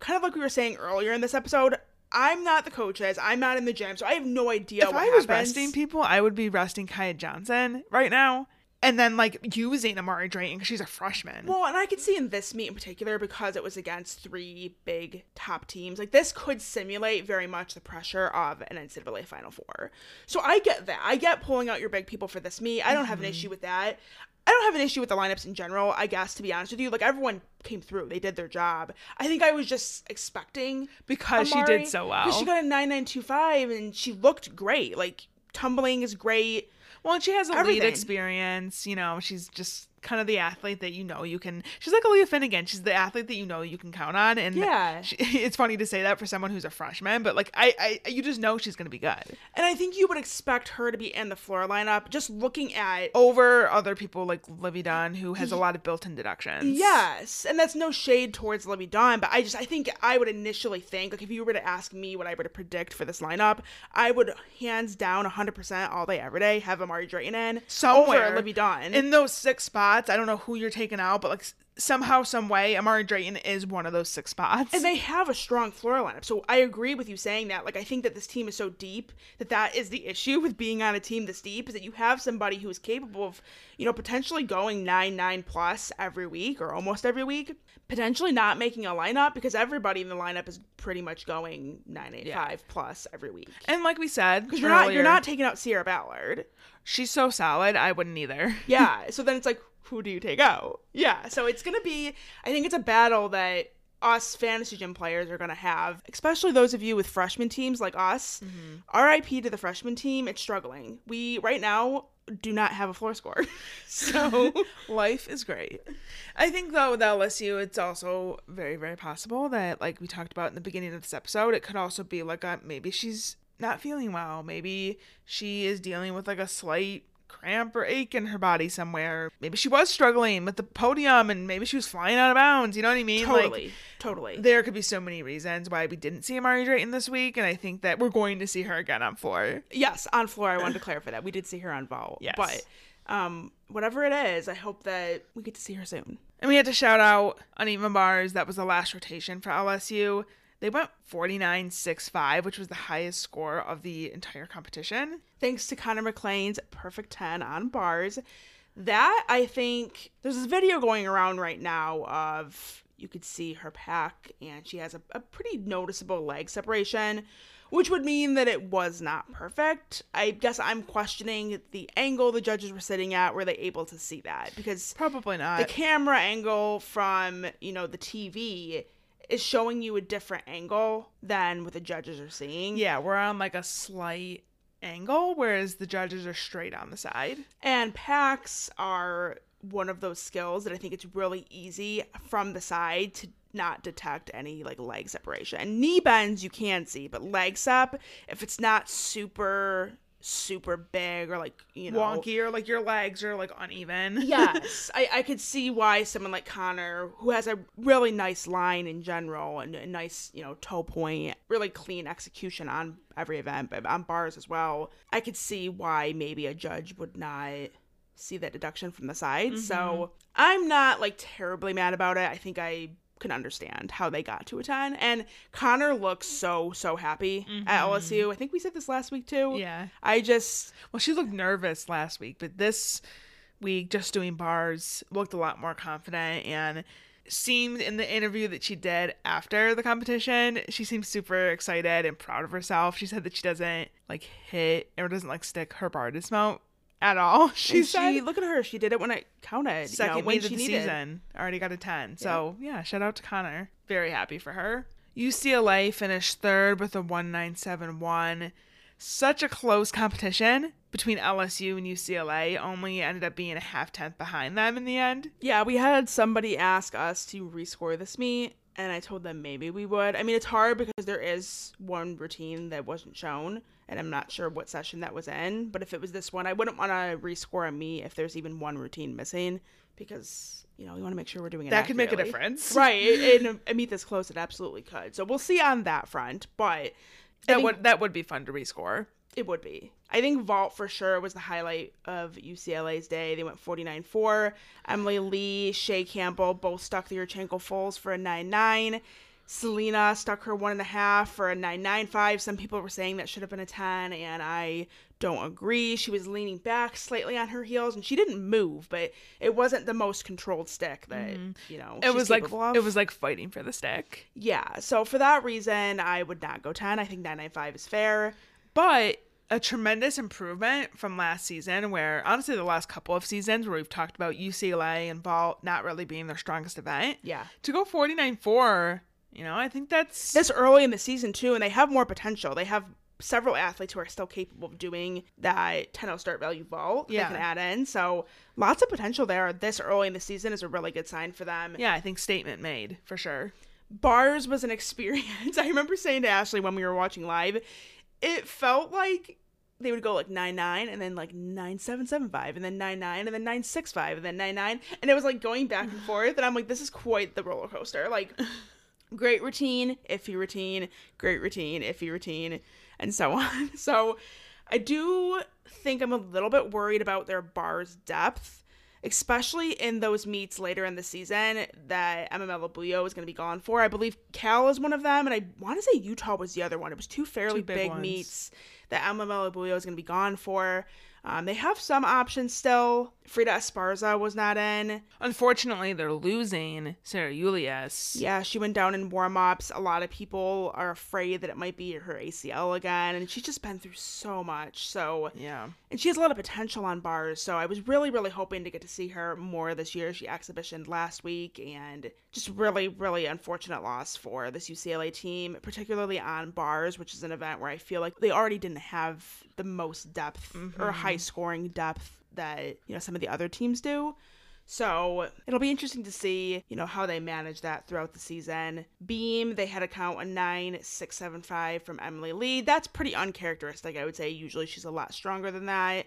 kind of like we were saying earlier in this episode, I'm not the coaches. I'm not in the gym, so I have no idea. If I was happens. resting people, I would be resting Kiya Johnson right now. And then like using Amari Drayton because she's a freshman. Well, and I could see in this meet in particular because it was against three big top teams. Like this could simulate very much the pressure of an NCAA Final Four. So I get that. I get pulling out your big people for this meet. I don't have an mm-hmm. issue with that. I don't have an issue with the lineups in general. I guess to be honest with you, like everyone came through, they did their job. I think I was just expecting because she did so well. Because she got a nine nine two five and she looked great. Like tumbling is great. Well, she has a lead Everything. experience. You know, she's just kind of the athlete that you know you can. She's like Aleah Finnegan. She's the athlete that you know you can count on. And Yeah. she, *laughs* it's funny to say that for someone who's a freshman, but like I, I you just know she's gonna be good And I think you would expect her to be in the floor lineup. Just looking at over other people like Livvy Dunne, who has a lot of built-in deductions. Yes, and that's no shade towards Livvy Dunne, but I just I think I would initially think like if you were to ask me what I were to predict for this lineup, I would hands down 100% all day every day have Amari Drayton in somewhere over Livvy Dunne. in those six spots. I don't know who you're taking out, but like somehow, some way, Amari Drayton is one of those six spots. and they have a strong floor lineup. So I agree with you saying that. Like I think that this team is so deep that that is the issue with being on a team this deep is that you have somebody who is capable of, you know, potentially going 9-9 plus every week or almost every week, potentially not making a lineup because everybody in the lineup is pretty much going 985 plus every week. and like we said, Because you're not you're not taking out Sierra Ballard. She's so solid. I wouldn't either. Yeah. *laughs* so then it's like, who do you take out? Yeah. So it's gonna be. I think it's a battle that us fantasy gym players are gonna have, especially those of you with freshman teams like us. Mm-hmm. R.I.P. to the freshman team. It's struggling. We right now do not have a floor score. *laughs* so *laughs* Life is great. I think though with LSU, it's also very, very possible that, like we talked about in the beginning of this episode, it could also be like a, maybe she's not feeling well. Maybe she is dealing with like a slight cramp or ache in her body somewhere. Maybe she was struggling with the podium and maybe she was flying out of bounds. You know what I mean? totally, Like, totally. there could be so many reasons why we didn't see Amari Drayton this week, and I think that we're going to see her again on floor. yes, on floor. I wanted to clarify that we did see her on vault. Yes. But um, whatever it is, I hope that we get to see her soon. And we had to shout out Uneven Bars. That was the last rotation for LSU. They went 49 6 5, which was the highest score of the entire competition. thanks to Konnor McClain's perfect 10 on bars. That I think there's this video going around right now of you could see her pack and she has a, a pretty noticeable leg separation, which would mean that it was not perfect. I guess I'm questioning the angle the judges were sitting at. Were they able to see that? Because Probably not. the camera angle from, you know, the TV is showing you a different angle than what the judges are seeing. yeah, we're on like a slight angle, whereas the judges are straight on the side. And packs are one of those skills that I think it's really easy from the side to not detect any like leg separation. And knee bends you can see, but leg up if it's not super super big or like you know Wonky or like your legs are like uneven. *laughs* yes, I, I could see why someone like Konnor, who has a really nice line in general and a nice, you know, toe point, really clean execution on every event, but on bars as well, I could see why maybe a judge would not see that deduction from the side. So mm-hmm. I'm not like terribly mad about it. I think I can understand how they got to a 10. And Konnor looks so, so happy at mm-hmm. LSU. I think we said this last week too. Yeah. I just Well, she looked nervous last week, but this week, just doing bars, looked a lot more confident and seemed in the interview that she did after the competition, she seemed super excited and proud of herself. She said that she doesn't like hit or doesn't like stick her bar dismount at all. *laughs* She and said she look at her. She did it when it counted. second you know, when she of the needed. season. Already got a 10. So, yeah, shout out to Konnor. Very happy for her. UCLA finished third with a 1971. such a close competition between LSU and UCLA, only ended up being a half tenth behind them in the end. Yeah, we had somebody ask us to rescore this meet, and I told them maybe we would. I mean, it's hard because there is one routine that wasn't shown, and I'm not sure what session that was in. But if it was this one, I wouldn't want to rescore a meet if there's even one routine missing because you know we want to make sure we're doing it. That could make a difference. *laughs* right? In a, meet this close, it absolutely could. So we'll see on that front, but That would that would be fun to rescore. it would be. I think Vault for sure was the highlight of UCLA's day. They went 49 4. Emily Lee, Chae Campbell both stuck the Yurchenko fulls for a 9 9. Selena stuck her one and a half for a 9 9 5. Some people were saying that should have been a 10, and I don't agree. She was leaning back slightly on her heels, and she didn't move, but it wasn't the most controlled stick that, mm-hmm. you know, It was like of. it was like fighting for the stick. Yeah, so for that reason, I would not go 10. I think 995 is fair. But a tremendous improvement from last season, where honestly the last couple of seasons where we've talked about UCLA and Vault not really being their strongest event. Yeah. To go 49 4, you know, I think that's this early in the season too, and they have more potential. They have several athletes who are still capable of doing that 10 start value vault Yeah. they can add in. So lots of potential there. This early in the season is a really good sign for them. yeah, I think statement made for sure. Bars was an *laughs* experience. I remember saying to Ashley when we were watching live, it felt like they would go like 9 9 and then like 9 7 7 5 and then 9 9 and then 9 6 5 and then 9 9. And it was like going back and forth. And I'm like, this is quite the roller coaster. Like, great routine, iffy routine, great routine, iffy routine, and so *laughs* on. So I do think I'm a little bit worried about their bars depth, especially in those meets later in the season that Emma Malabuyo is going to be gone for. I believe Cal is one of them, and I want to say Utah was the other one. It was two fairly Two big big, meets that Emma Malabuyo is going to be gone for. Um, they have some options still. Frida Esparza was not in. Unfortunately, they're losing Sarah Julius. Yeah, she went down in warm ups. A lot of people are afraid that it might be her ACL again, and she's just been through so much. So, Yeah. and she has a lot of potential on bars. So, I was really, really hoping to get to see her more this year. She exhibitioned last week, and just really, really unfortunate loss for this UCLA team, particularly on bars, which is an event where I feel like they already didn't have the most depth or high scoring depth that you know some of the other teams do. So it'll be interesting to see, you know, how they manage that throughout the season. Beam, they had a count a nine six seven five from Emily Lee. That's pretty uncharacteristic, I would say. Usually she's a lot stronger than that.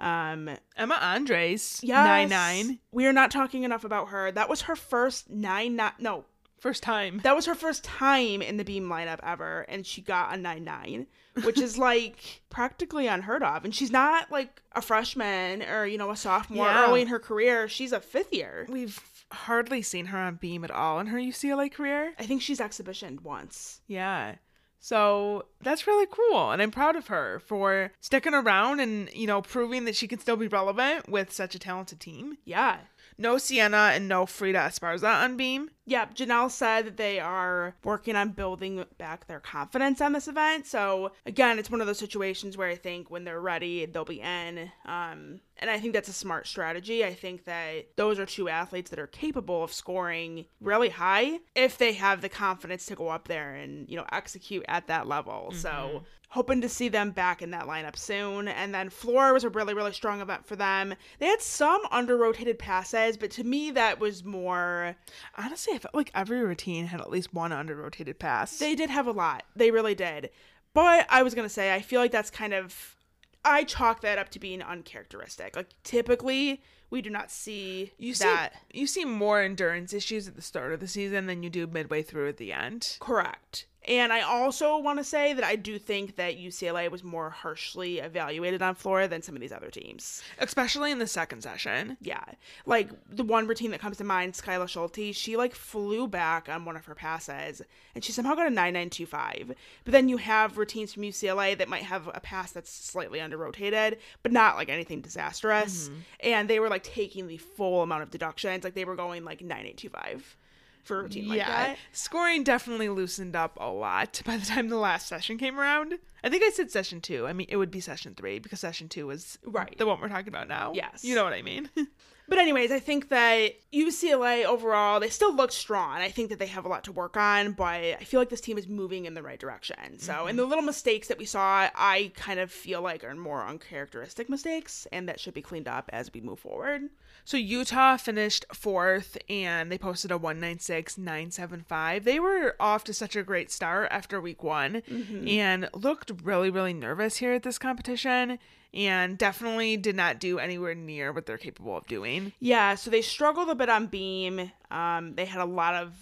Um, Emma Andres, yes, nine nine, We are not talking enough about her. That was her first nine nine. No, first time. that was her first time in the Beam lineup ever, and she got a nine nine, which is *laughs* like practically unheard of. And she's not like a freshman or you know a sophomore Yeah. early in her career. She's a fifth year. We've hardly seen her on beam at all in her UCLA career. I think she's exhibitioned once. Yeah. So that's really cool. And I'm proud of her for sticking around and, you know, proving that she can still be relevant with such a talented team. Yeah. No Ciena and no Frida Esparza on beam. Yeah, Janelle said that they are working on building back their confidence on this event. So again, it's one of those situations where I think when they're ready, they'll be in. Um, and I think that's a smart strategy. I think that those are two athletes that are capable of scoring really high if they have the confidence to go up there and you know execute at that level. So hoping to see them back in that lineup soon. And then floor was a really, really strong event for them. They had some under rotated passes, but to me, that was more. Honestly, I felt like every routine had at least one under rotated pass. They did have a lot. They really did. But I was to say, I feel like that's kind of. I chalk that up to being uncharacteristic. Like, typically, we do not see you see, that. you see more endurance issues at the start of the season than you do midway through at the end. Correct. And I also want to say that I do think that UCLA was more harshly evaluated on floor than some of these other teams. Especially in the second session. Yeah. Like the one routine that comes to mind, Skyla Schulte, she like flew back on one of her passes and she somehow got a 9925. But then you have routines from UCLA that might have a pass that's slightly under rotated, but not like anything disastrous. Mm-hmm. And they were like taking the full amount of deductions. Like they were going like 9825 for a routine like that. Scoring definitely loosened up a lot *laughs* by the time the last session came around. I think I said session two. I mean, it would be session three because session two was Right. the one we're talking about now. Yes. You know what I mean? *laughs* But anyways, I think that UCLA overall, they still look strong. I think that they have a lot to work on, but I feel like this team is moving in the right direction. So, and the mm-hmm. little mistakes that we saw, I kind of feel like are more uncharacteristic mistakes, and that should be cleaned up as we move forward. So Utah finished fourth and they posted a 196.975. They were off to such a great start after week one and looked really, really nervous here at this competition and definitely did not do anywhere near what they're capable of doing. Yeah, so they struggled a bit on beam. Um, they had a lot of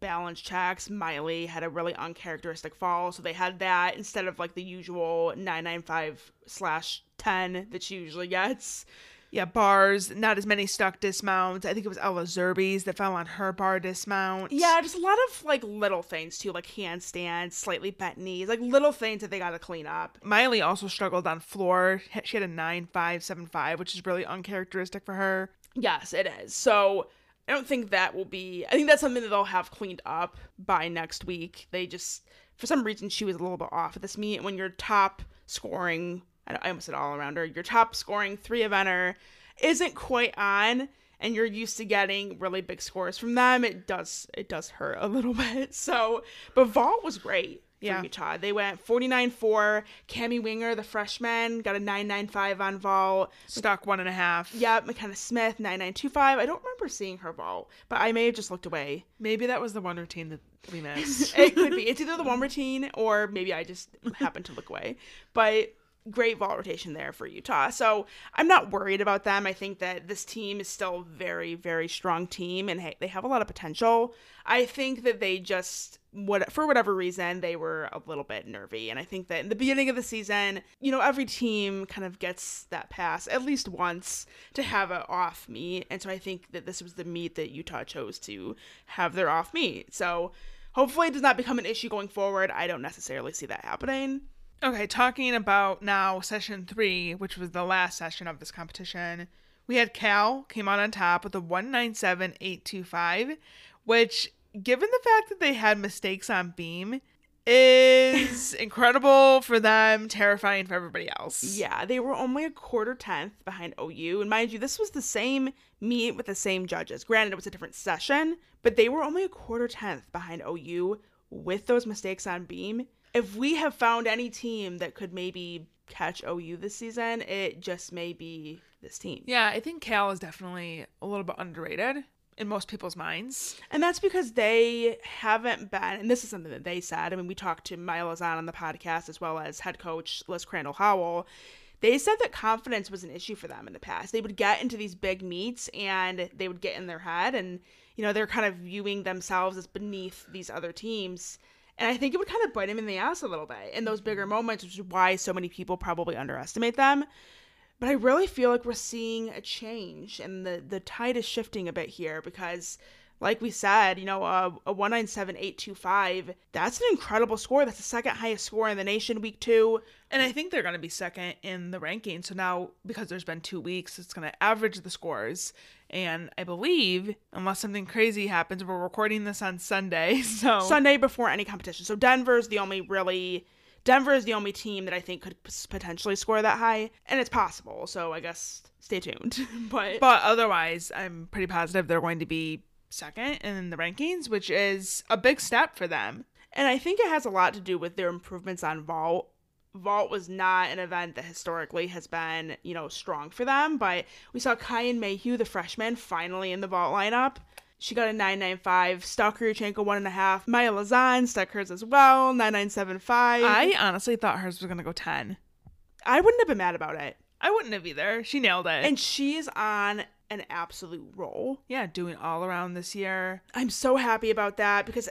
balance checks. Maile had a really uncharacteristic fall, so they had that instead of like the usual 995 slash 10 that she usually gets. Yeah, bars, not as many stuck dismounts. I think it was Ella Zirbes that fell on her bar dismount. Yeah, just a lot of like little things too, like handstands, slightly bent knees, like little things that they got to clean up. Maile also struggled on floor. She had a 9575, which is really uncharacteristic for her. Yes, it is. So I don't think that will be. I think that's something that they'll have cleaned up by next week. They just, for some reason, she was a little bit off at this meet. When your top scoring, I I almost said all arounder, your top scoring three eventer isn't quite on, and you're used to getting really big scores from them, it does it does hurt a little *laughs* bit. So, but vault was great. Yeah. Utah. They went 49-4. Cami Winger, the freshman, got a 995 on vault. Stuck one and a half. Yep, Makenna Smith, 9925. I don't remember seeing her vault, but I may have just looked away. Maybe that was the one routine that we *laughs* missed. it could be. It's either the one routine or maybe I just happened to look away. But great ball rotation there for Utah. So I'm not worried about them. I think that this team is still a very, very strong team and hey, they have a lot of potential. I think that they just what for whatever reason they were a little bit nervy and i think that in the beginning of the season you know every team kind of gets that pass at least once to have an off meet and so i think that this was the meet that utah chose to have their off meet so hopefully it does not become an issue going forward i don't necessarily see that happening Okay, talking about now session three, which was the last session of this competition, we had Cal came out on top with a 197.825, which, given the fact that they had mistakes on beam, is *laughs* incredible for them, terrifying for everybody else. yeah they were only a quarter tenth behind ou and mind you this was the same meet with the same judges granted it was a different session but they were only a quarter tenth behind ou with those mistakes on beam if we have found any team that could maybe catch ou this season it just may be this team Yeah, I think Cal is definitely a little bit underrated in most people's minds. And that's because they haven't been, and this is something that they said. I mean, we talked to Miles on on the podcast as well as head coach Liz Crandall Howell. They said that confidence was an issue for them in the past. They would get into these big meets and they would get in their head, and you know they're kind of viewing themselves as beneath these other teams. And I think it would kind of bite him in the ass a little bit in those bigger mm-hmm. moments, which is why so many people probably underestimate them. But I really feel like we're seeing a change and the, the tide is shifting a bit here because, like we said, you know, a, a 197.825, that's an incredible score. That's the second highest score in the nation week two. And I think they're going to be second in the ranking. So now, because there's been two weeks, it's going to average the scores. And I believe, unless something crazy happens, we're recording this on Sunday. *laughs* So Sunday before any competition. So Denver's the only really. Denver is the only team that I think could p- potentially score that high, and it's possible. So I guess stay tuned. *laughs* but But otherwise, I'm pretty positive they're going to be second in the rankings, which is a big step for them. And I think it has a lot to do with their improvements on vault. Vault was not an event that historically has been, you know, strong for them, but we saw Kyan Mayhew, the freshman, finally in the vault lineup. She got a 995. Stalker Yurchenko, one and a half. Mya Lazar stuck hers as well, 9975. I honestly thought hers was going to go 10. I wouldn't have been mad about it. I wouldn't have either. She nailed it. And she's on an absolute roll. yeah, doing all around this year. I'm so happy about that because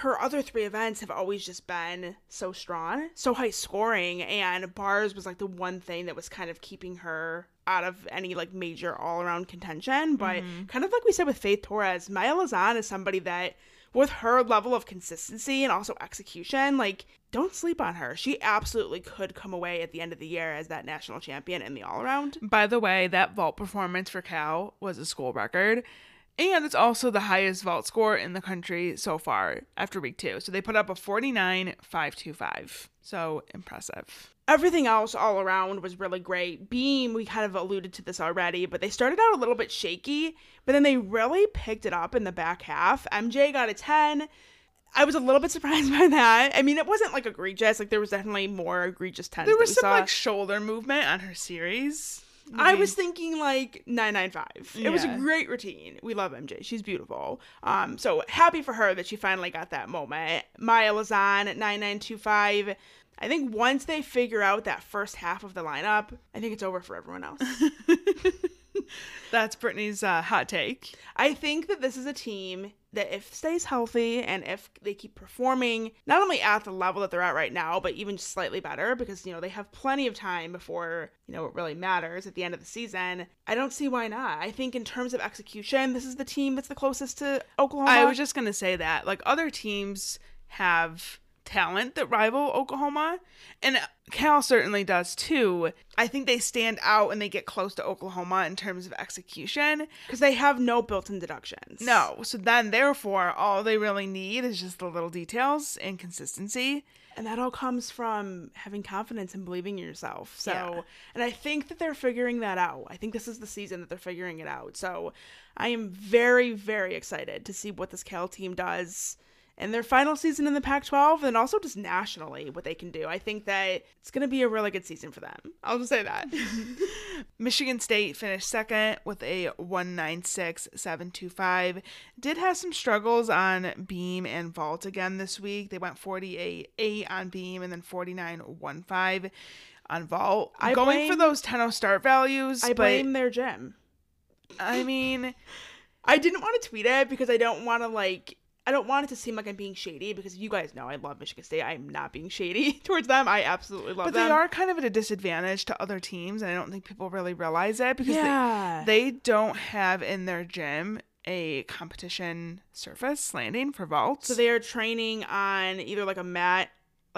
her other three events have always just been so strong, so high scoring, and bars was like the one thing that was kind of keeping her out of any like major all around contention. But mm-hmm. kind of like we said with Faith Torres, Mya Lazar is somebody that with her level of consistency and also execution, like don't sleep on her. She absolutely could come away at the end of the year as that national champion in the all around. By the way, that vault performance for Cal was a school record. And it's also the highest vault score in the country so far after week two. So they put up a 49.525. So impressive. Everything else all around was really great. Beam, we kind of alluded to this already, but they started out a little bit shaky, but then they really picked it up in the back half. MJ got a 10. I was a little bit *laughs* surprised by that. I mean, it wasn't like egregious. Like there was definitely more egregious 10s. There was some saw. like shoulder movement on her series. I was thinking like 995. It was a great routine. We love MJ. She's beautiful. Um, so happy for her that she finally got that moment. Mya Lazar at 9925. I think once they figure out that first half of the lineup, I think it's over for everyone else. *laughs* That's Brittany's uh, hot take. I think that this is a team that if stays healthy and if they keep performing not only at the level that they're at right now, but even just slightly better because you know they have plenty of time before you know it really matters at the end of the season. I don't see why not. I think in terms of execution, this is the team that's the closest to Oklahoma. I was just gonna say that like other teams have talent that rival Oklahoma, and Cal certainly does too. I think they stand out and they get close to Oklahoma in terms of execution. because they have no built-in deductions. No, so then therefore all they really need is just the little details and consistency. and that all comes from having confidence and believing in yourself. So, Yeah. and I think that they're figuring that out. I think this is the season that they're figuring it out. So, I am very, very excited to see what this Cal team does in their final season in the Pac 12 and also just nationally what they can do. I think that it's going to be a really good season for them. I'll just say that. *laughs* Michigan State finished second with a 196.725. Did have some struggles on beam and vault again this week. They went 48 8 on beam and then 49.15 on vault. I Going for those 10 start values, I blame their gym. I mean, *laughs* I didn't want to tweet it because I don't want to like I don't want it to seem like I'm being shady because you guys know I love Michigan State. I'm not being shady *laughs* towards them. I absolutely love but them. But they are kind of at a disadvantage to other teams, and I don't think people really realize it because they- they don't have in their gym a competition surface landing for vaults. So they are training on either like a mat,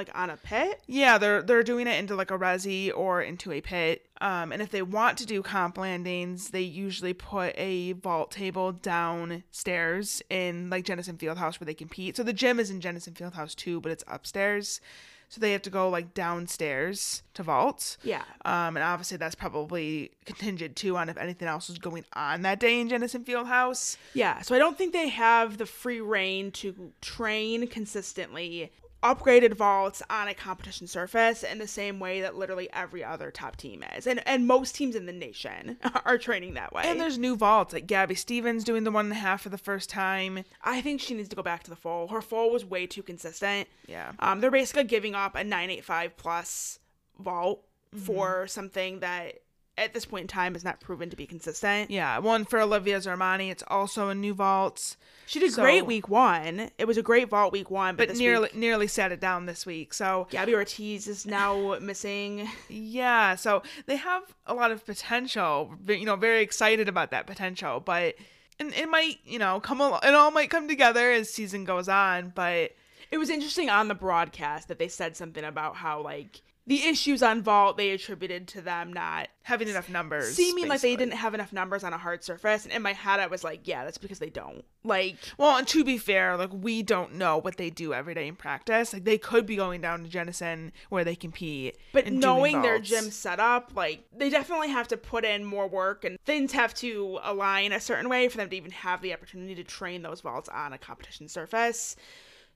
like on a pit. Yeah, they're they're doing it into like a resi or into a pit. Um, and if they want to do comp landings, they usually put a vault table downstairs in like Jennison Fieldhouse where they compete. So the gym is in Jennison Fieldhouse too, but it's upstairs. So they have to go like downstairs to vault. Yeah. Um, and obviously that's probably contingent too on if anything else is going on that day in Jennison Fieldhouse. Yeah. So I don't think they have the free reign to train consistently upgraded vaults on a competition surface in the same way that literally every other top team is. And and most teams in the nation *laughs* are training that way. And there's new vaults like Gabby Stevens doing the one and a half for the first time. I think she needs to go back to the full. Her full was way too consistent. Yeah. Um, they're basically giving up a 985 plus vault Mm-hmm. for something that at this point in time is not proven to be consistent. Yeah, one for Olivia Zsarmani. It's also a new vault, She did So- great week one. It was a great vault week one, but, but nearly week, nearly sat it down this week. So Gabby Ortiz is now *laughs* missing. yeah, so they have a lot of potential. You know, very excited about that potential, but and it might you know come al- it all might come together as season goes on. But It was interesting on the broadcast that they said something about how like the issues on vault they attributed to them not having enough numbers, seeming like they didn't have enough numbers on a hard surface. And in my head, I was like, yeah, that's because they don't. Like, Well, and to be fair, like we don't know what they do every day in practice. Like they could be going down to Jennison where they compete, But knowing their gym setup, like they definitely have to put in more work and things have to align a certain way for them to even have the opportunity to train those vaults on a competition surface.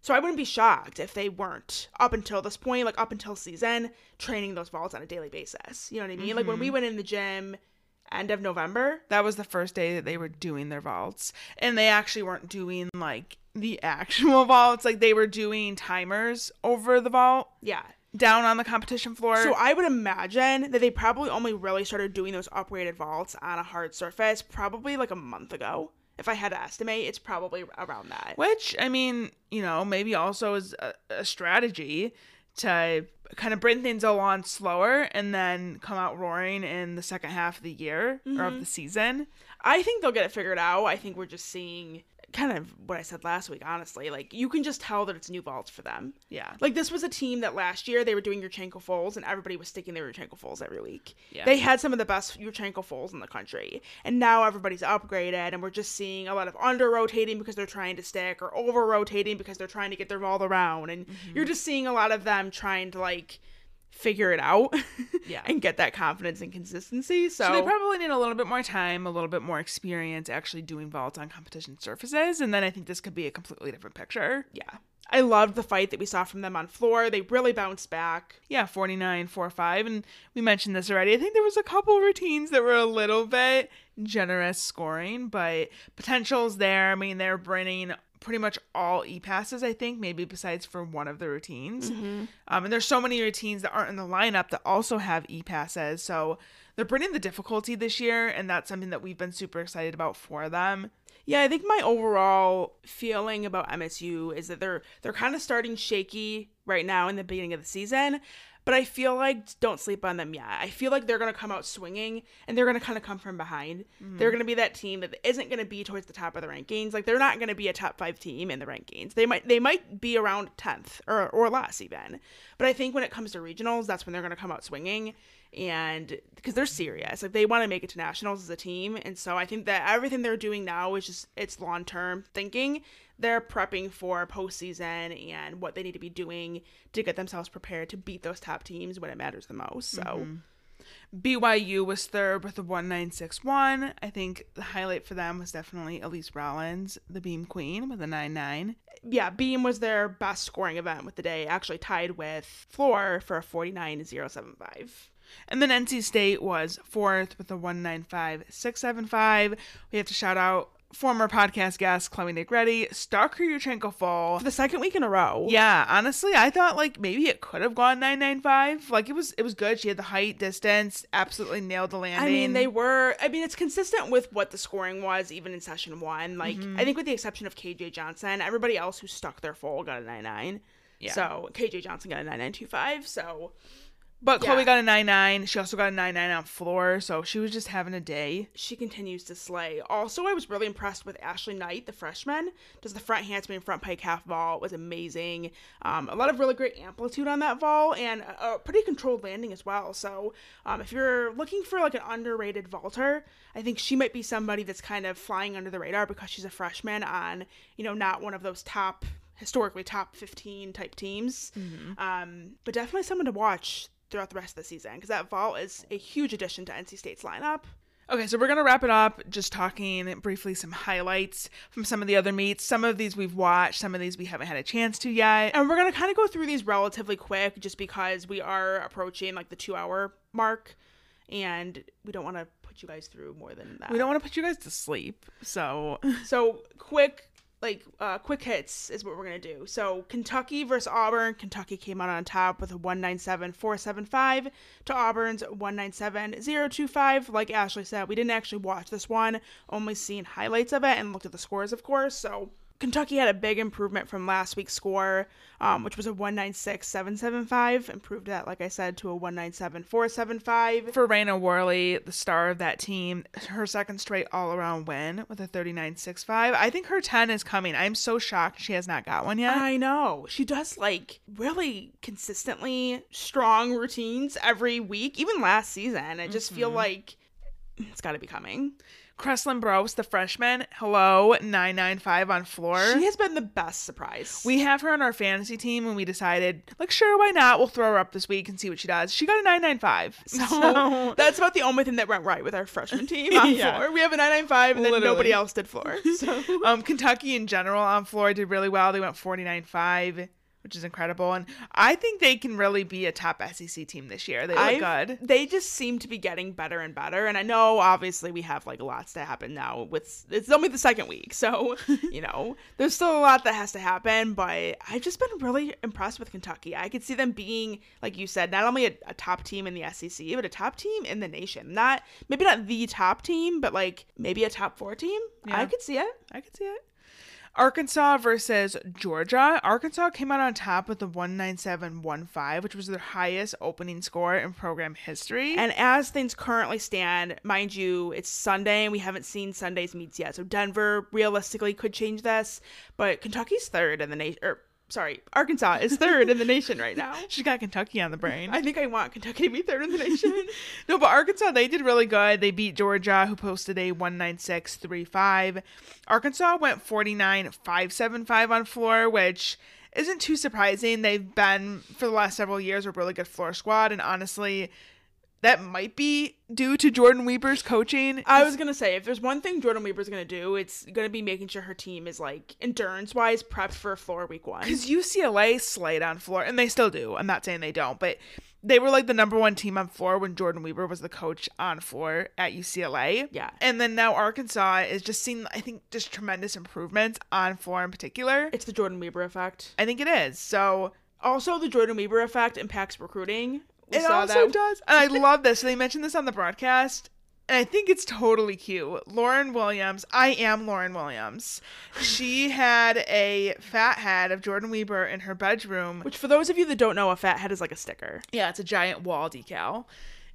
So I wouldn't be shocked if they weren't up until this point, like up until season, training those vaults on a daily basis. You know what I mean? Like when we Mm-hmm. went in the gym end of November, that was the first day that they were doing their vaults and they actually weren't doing like the *laughs* actual vaults like they were doing timers over the vault yeah. down on the competition floor So I would imagine that they probably only really started doing those upgraded vaults on a hard surface probably like a month ago. If I had to estimate, it's probably around that. which i mean you know maybe also is a, a strategy to kind of bring things along slower and then come out roaring in the second half of the year or of mm-hmm. the season I think they'll get it figured out. I think we're just seeing kind of what I said last week, honestly. Like you can just tell that it's new vaults for them. Yeah. Like this was a team that last year they were doing Yurchenko fulls and everybody was sticking their Yurchenko fulls every week. Yeah. They had some of the best Yurchenko fulls in the country. And now everybody's upgraded and we're just seeing a lot of under rotating because they're trying to stick or over rotating because they're trying to get their vault around. And Mm-hmm. you're just seeing a lot of them trying to like figure it out *laughs* Yeah. and get that confidence and consistency. So, So they probably need a little bit more time, a little bit more experience actually doing vaults on competition surfaces, and then I think this could be a completely different picture. yeah. I loved the fight that we saw from them on floor. They really bounced back. Yeah, 49, 4, 5. And we mentioned this already. I think there was a couple routines that were a little bit generous scoring, but potential's there. I mean, they're bringing pretty much all e passes, I think, maybe besides for one of the routines. Um, and there's so many routines that aren't in the lineup that also have e passes. So they're bringing the difficulty this year, and that's something that we've been super excited about for them. Yeah, I think my overall feeling about MSU is that they're they're kind of starting shaky right now in the beginning of the season, but I feel like don't sleep on them yet. I feel like they're going to come out swinging and they're going to kind of come from behind. Mm-hmm. They're going to be that team that isn't going to be towards the top of the rankings. Like they're not going to be a top 5 team in the rankings. They might they might be around 10th or or less even. But I think when it comes to regionals, that's when they're going to come out swinging and because they're serious like they want to make it to nationals as a team and so i think that everything they're doing now is just it's long term thinking they're prepping for postseason and what they need to be doing to get themselves prepared to beat those top teams when it matters the most so mm-hmm. BYU was third with a 1961. I think the highlight for them was definitely Elease Rollins, the beam queen, with a 99. yeah beam was their best scoring event with the day actually tied with floor for a 49.075 And then NC State was fourth with a 195675. We have to shout out former podcast guest Chloe Negrete, stuck her Yurchenko full. for the second week in a row Yeah, honestly, I thought like maybe it could have gone 995. Like it was it was good. She had the height, distance, absolutely nailed the landing. I mean, they were. I mean, it's consistent with what the scoring was even in session one. Like, Mm-hmm. I think with the exception of KJ Johnson, everybody else who stuck their fall got a nine nine. Yeah. So KJ Johnson got a nine nine two five. So But Yeah. Chloe got a 99. She also got a 99 on floor, so she was just having a day. she continues to slay. Also, I was really impressed with Ashley Knight, the freshman. Does the front handspring, front pike half vault was amazing. Um, a lot of really great amplitude on that vault and a, a pretty controlled landing as well. So, um, if you're looking for like an underrated vaulter, I think she might be somebody that's kind of flying under the radar because she's a freshman on you know not one of those top historically top 15 type teams. Um, but definitely someone to watch throughout the rest of the season because that vault is a huge addition to NC State's lineup. Okay, so we're gonna wrap it up just talking briefly some highlights from some of the other meets. Some of these we've watched, some of these we haven't had a chance to yet. And we're going to kind of go through these relatively quick just because we are approaching like the two hour mark and we don't want to put you guys through more than that. We don't want to put you guys to sleep, so *laughs* So, quick, like, uh, quick hits is what we're to do. So, Kentucky versus Auburn. Kentucky came out on top with a 197.475 to Auburn's 197.025. Like Ashley said, we didn't actually watch this one, only seen highlights of it and looked at the scores, of course. So, Kentucky had a big improvement from last week's score, um, which was a 196.775. Improved that, like I said, to a 197.475. for Raena Worley, the star of that team, her second straight all around win with a 39.65. I think her 10 is coming. I'm so shocked she has not got one yet. I know. She does like really consistently strong routines every week, even last season. I just feel like it's got to be coming. Kreslin Brose, the freshman, hello, 995 on floor. She has been the best surprise. we have her on our fantasy team and we decided, like, sure, why not? We'll throw her up this week and see what she does. She got a 995. so *laughs* So, that's about the only thing that went right with our freshman team on *laughs* Yeah. floor. We have a 995 and then Literally. nobody else did floor. So *laughs* um, Kentucky in general on floor did really well. They went 49.5, which is incredible. And I think they can really be a top SEC team this year. They look I've- good. They just seem to be getting better and better. And I know obviously we have like lots to happen now with it's only the second week. So, *laughs* you know, there's still a lot that has to happen, but I've just been really impressed with Kentucky. I could see them being, like you said, not only a, a top team in the SEC, but a top team in the nation. Not maybe not the top team, but like maybe a top four team. I could see it. I could see it. Arkansas versus Georgia. Arkansas came out on top with the 197.15, which was their highest opening score in program history. And as things currently stand, mind you, it's Sunday and we haven't seen Sunday's meets yet. So Denver realistically could change this, but Kentucky's third in the nation. Or sorry, Arkansas is third in the nation right now. *laughs* She's got Kentucky on the brain. I think I want Kentucky to be third in the nation. *laughs* no, but Arkansas, they did really good. They beat Georgia, who posted a 196.35. Arkansas went 49.575 on floor, which isn't too surprising. They've been, for the last several years, a really good floor squad. And honestly, that might be due to Jordyn Wieber's coaching. I was gonna say if there's one thing Jordyn Wieber's gonna do, it's gonna be making sure her team is like endurance wise prepped for floor week one. Because UCLA slayed on floor, and they still do. I'm not saying they don't, but they were like the number one team on floor when Jordyn Wieber was the coach on floor at UCLA. Yeah. And then now Arkansas is just seeing, I think, just tremendous improvements on floor in particular. It's the Jordyn Wieber effect. I think it is. So Also, the Jordyn Wieber effect impacts recruiting. We it also that. does. And I love this. So they mentioned this on the broadcast. And I think it's totally cute. Lauren Williams, I am Lauren Williams. She *laughs* had a fat head of Jordyn Wieber in her bedroom. Which, for those of you that don't know, a fat head is like a sticker. Yeah, it's a giant wall decal.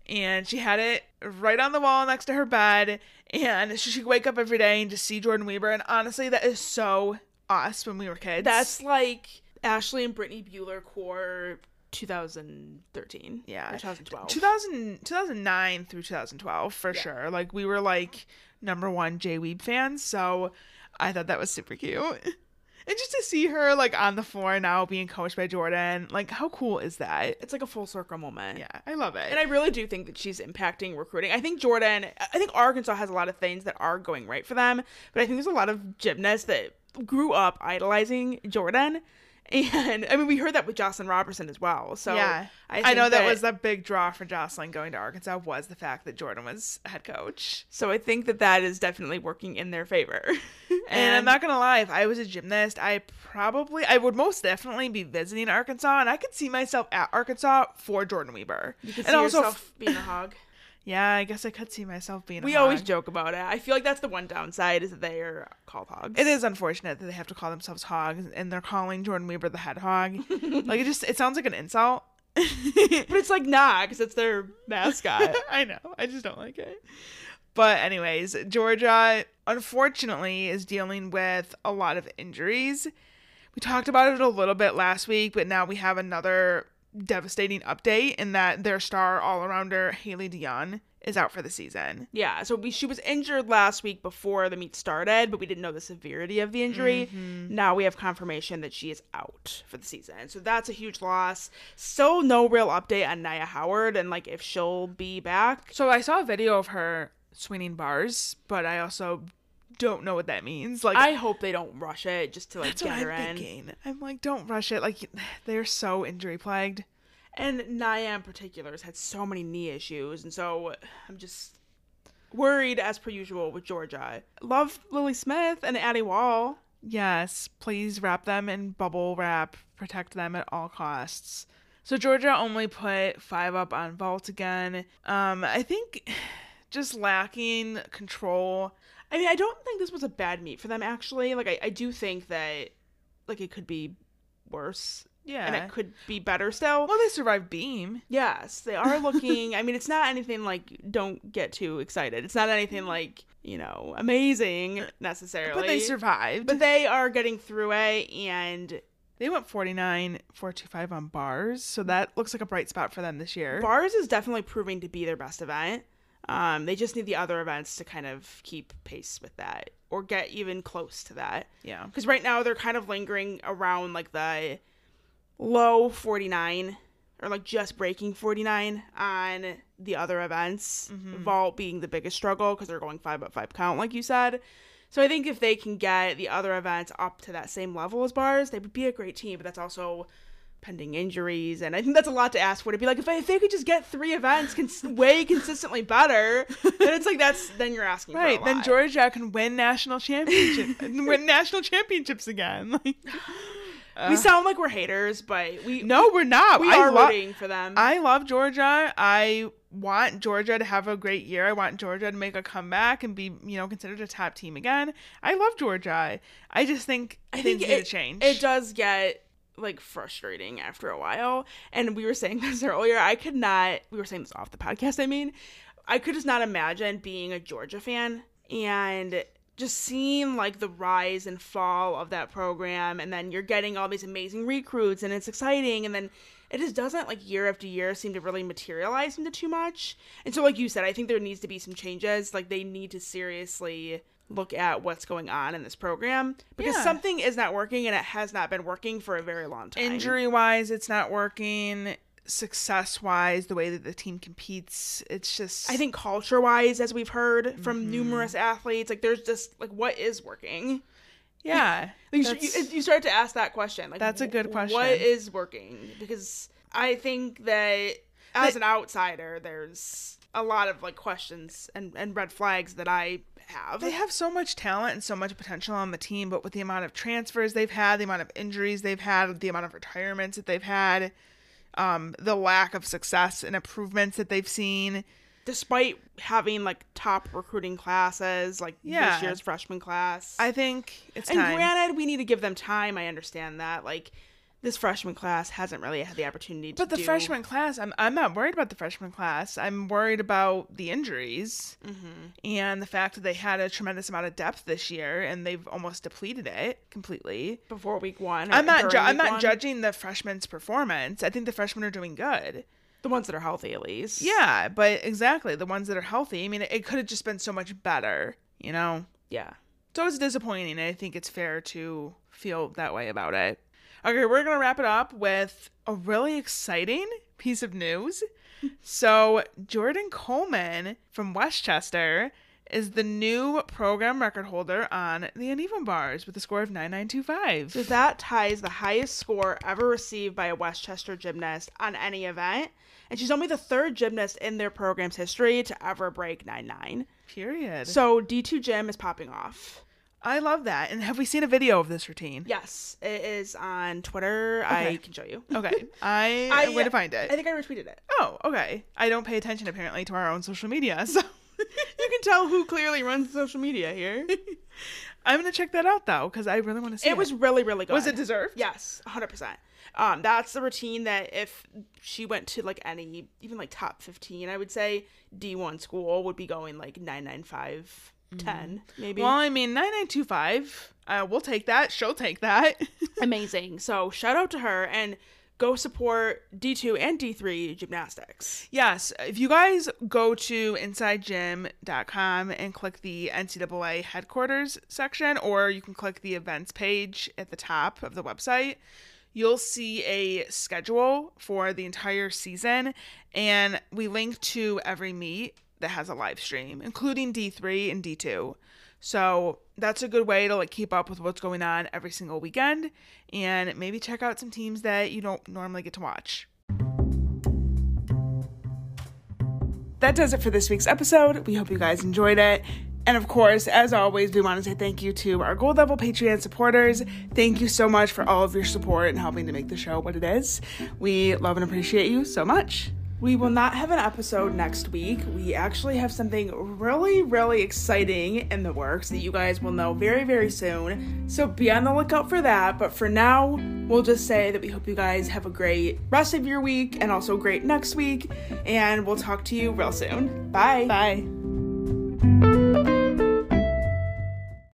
And she had it right on the wall next to her bed. And she should wake up every day and just see Jordyn Wieber. And honestly, that is so us when we were kids. That's like Ashley and Brittany Bueller core 2013. Yeah. 2012. 2000, 2009 through 2012 for Yeah. sure. Like we were like number one J Weeb fans, so I thought that was super cute. And just to see her like on the floor now being coached by Jordyn, like how cool is that? It's like a full circle moment. Yeah, I love it. And I really do think that she's impacting recruiting. I think Jordyn, I think Arkansas has a lot of things that are going right for them, but I think there's a lot of gymnasts that grew up idolizing Jordyn. And I mean, we heard that with Joscelyn Roberson as well. So yeah, I, think know that, was the big draw for Joscelyn going to Arkansas was the fact that Jordyn was head coach. So I think that that is definitely working in their favor. *laughs* and, And I'm not gonna lie, if I was a gymnast, I probably, I would most definitely be visiting Arkansas, and I could see myself at Arkansas for Jordyn Wieber. you see and also, yourself being a hog. Yeah, I guess I could see myself being. We always joke about it. I feel like that's the one downside is that they are called hogs. It is unfortunate that they have to call themselves hogs, and they're calling Jordyn Wieber the head hog. *laughs* like it just, it sounds like an insult. but it's like nah, because it's their mascot. *laughs* I know. I just don't like it. But anyways, Georgia unfortunately is dealing with a lot of injuries. We talked about it a little bit last week, but now we have another devastating update in that their star all-arounder Haley de Jong is out for the season. Yeah, so we, she was injured last week before the meet started, but we didn't know the severity of the injury. Mm-hmm. Now we have confirmation that she is out for the season. So that's a huge loss. Still no real update on Nia Howard and like if she'll be back. So I saw a video of her swinging bars, but I also don't know what that means. Like I hope they don't rush it just to like that's get what her I'm in. thinking. I'm like, don't rush it. Like *sighs* they're so injury plagued. And Nia in particular has had so many knee issues, and so I'm just worried as per usual with Georgia. Love Lily Smith and Addie Wall. Yes, please wrap them in bubble wrap. Protect them at all costs. So Georgia only put five up on vault again. Um, I think *sighs* just lacking control. I mean, I don't think this was a bad meet for them actually. Like I, I do think that like it could be worse. Yeah. And it could be better still. well, they survived Beam. Yes, they are *laughs* looking. I mean, it's not anything like don't get too excited. It's not anything mm-hmm. like you know amazing necessarily. But they survived. But they are getting through it, and they went 49 425 on bars, so that looks like a bright spot for them this year. bars is definitely proving to be their best event. Um, they just need the other events to kind of keep pace with that or get even close to that. yeah. Because right now they're kind of lingering around like the low 49 or like just breaking 49 on the other events. Vault being the biggest struggle because they're going five up five count, like you said. So I think if they can get the other events up to that same level as bars, they would be a great team. But that's also pending injuries, and I think that's a lot to ask for. To be like, if, if they could just get three events cons- way consistently better, then it's like that's then you're asking for a Right, then. Georgia can win national championship, *laughs* win national championships again. *laughs* Like, we uh. sound like we're haters, but we No, we're not. we I are lo- rooting for them. I love Georgia. I want Georgia to have a great year. I want Georgia to make a comeback and be, you know, considered a top team again. I love Georgia. I just think I think it, to change. it does get like frustrating after a while. And we were saying *laughs* this earlier. I could not. We were saying this off the podcast. I mean, I could just not imagine being a Georgia fan and just seeing like the rise and fall of that program, and then you're getting all these amazing recruits, and it's exciting, and then. It just doesn't like year after year seem to really materialize into too much. And so like you said, I think there needs to be some changes. Like they need to seriously look at what's going on in this program because Yeah. something is not working and it has not been working for a very long time. Injury wise, it's not working. Success wise, the way that the team competes, it's just. I think culture wise, as we've heard from Mm-hmm. numerous athletes, like there's just like what is working. yeah. Like, you, you, start to ask that question. Like That's a good question. What is working? Because I think that as an outsider, there's a lot of like questions and, and red flags that I have. They have so much talent and so much potential on the team, but with the amount of transfers they've had, the amount of injuries they've had, the amount of retirements that they've had, um, the lack of success and improvements that they've seen. Despite having like top recruiting classes, like Yeah. this year's freshman class. I think it's And time. granted, we need to give them time. I understand that. Like, this freshman class hasn't really had the opportunity to but the do- freshman class, I'm I'm not worried about the freshman class. I'm worried about the injuries Mm-hmm. and the fact that they had a tremendous amount of depth this year and they've almost depleted it completely. before week one. I'm not. Ju- I'm not one. judging the freshmen's performance. I think the freshmen are doing good. the ones that are healthy at least. Yeah, but exactly the ones that are healthy. I mean, it, it could have just been so much better, you know. yeah. So it's disappointing. and I think it's fair to feel that way about it. Okay, we're gonna wrap it up with a really exciting piece of news. *laughs* So Jordan Coleman from West Chester is the new program record holder on the uneven bars with a score of 9925. So that ties the highest score ever received by a West Chester gymnast on any event, and she's only the third gymnast in their program's history to ever break 9-9. Period. So D2 Gym is popping off. I love that. And have we seen a video of this routine? Yes, it is on Twitter. I can show you. *laughs* Okay. I, *laughs* I- going to find it. I think I retweeted it. Oh, okay. I don't pay attention apparently to our own social media, *laughs* so You can tell who clearly runs social media here. I'm gonna check that out though because I really want to see it. it was really, really good. Was it deserved? Yes, 100%. Um, that's the routine that if she went to like any, even like top 15, I would say D1 school would be going like 995, 10, maybe. Well, I mean, nine nine two five. Uh, we'll take that. She'll take that. *laughs* Amazing. So shout out to her and go support D2 and D3 gymnastics. yes, if you guys go to InsideGym.com and click the NCAA headquarters section, or you can click the events page at the top of the website. You'll see a schedule for the entire season, and we link to every meet that has a live stream, including D3 and D2. So that's a good way to like keep up with what's going on every single weekend and maybe check out some teams that you don't normally get to watch. That does it for this week's episode. We hope you guys enjoyed it. And of course, as always, we want to say thank you to our gold level Patreon supporters. Thank you so much for all of your support and helping to make the show what it is. We love and appreciate you so much. We will not have an episode next week. We actually have something really, really exciting in the works that you guys will know very, very soon. So be on the lookout for that. But for now, we'll just say that we hope you guys have a great rest of your week and also great next week. And we'll talk to you real soon. Bye. Bye.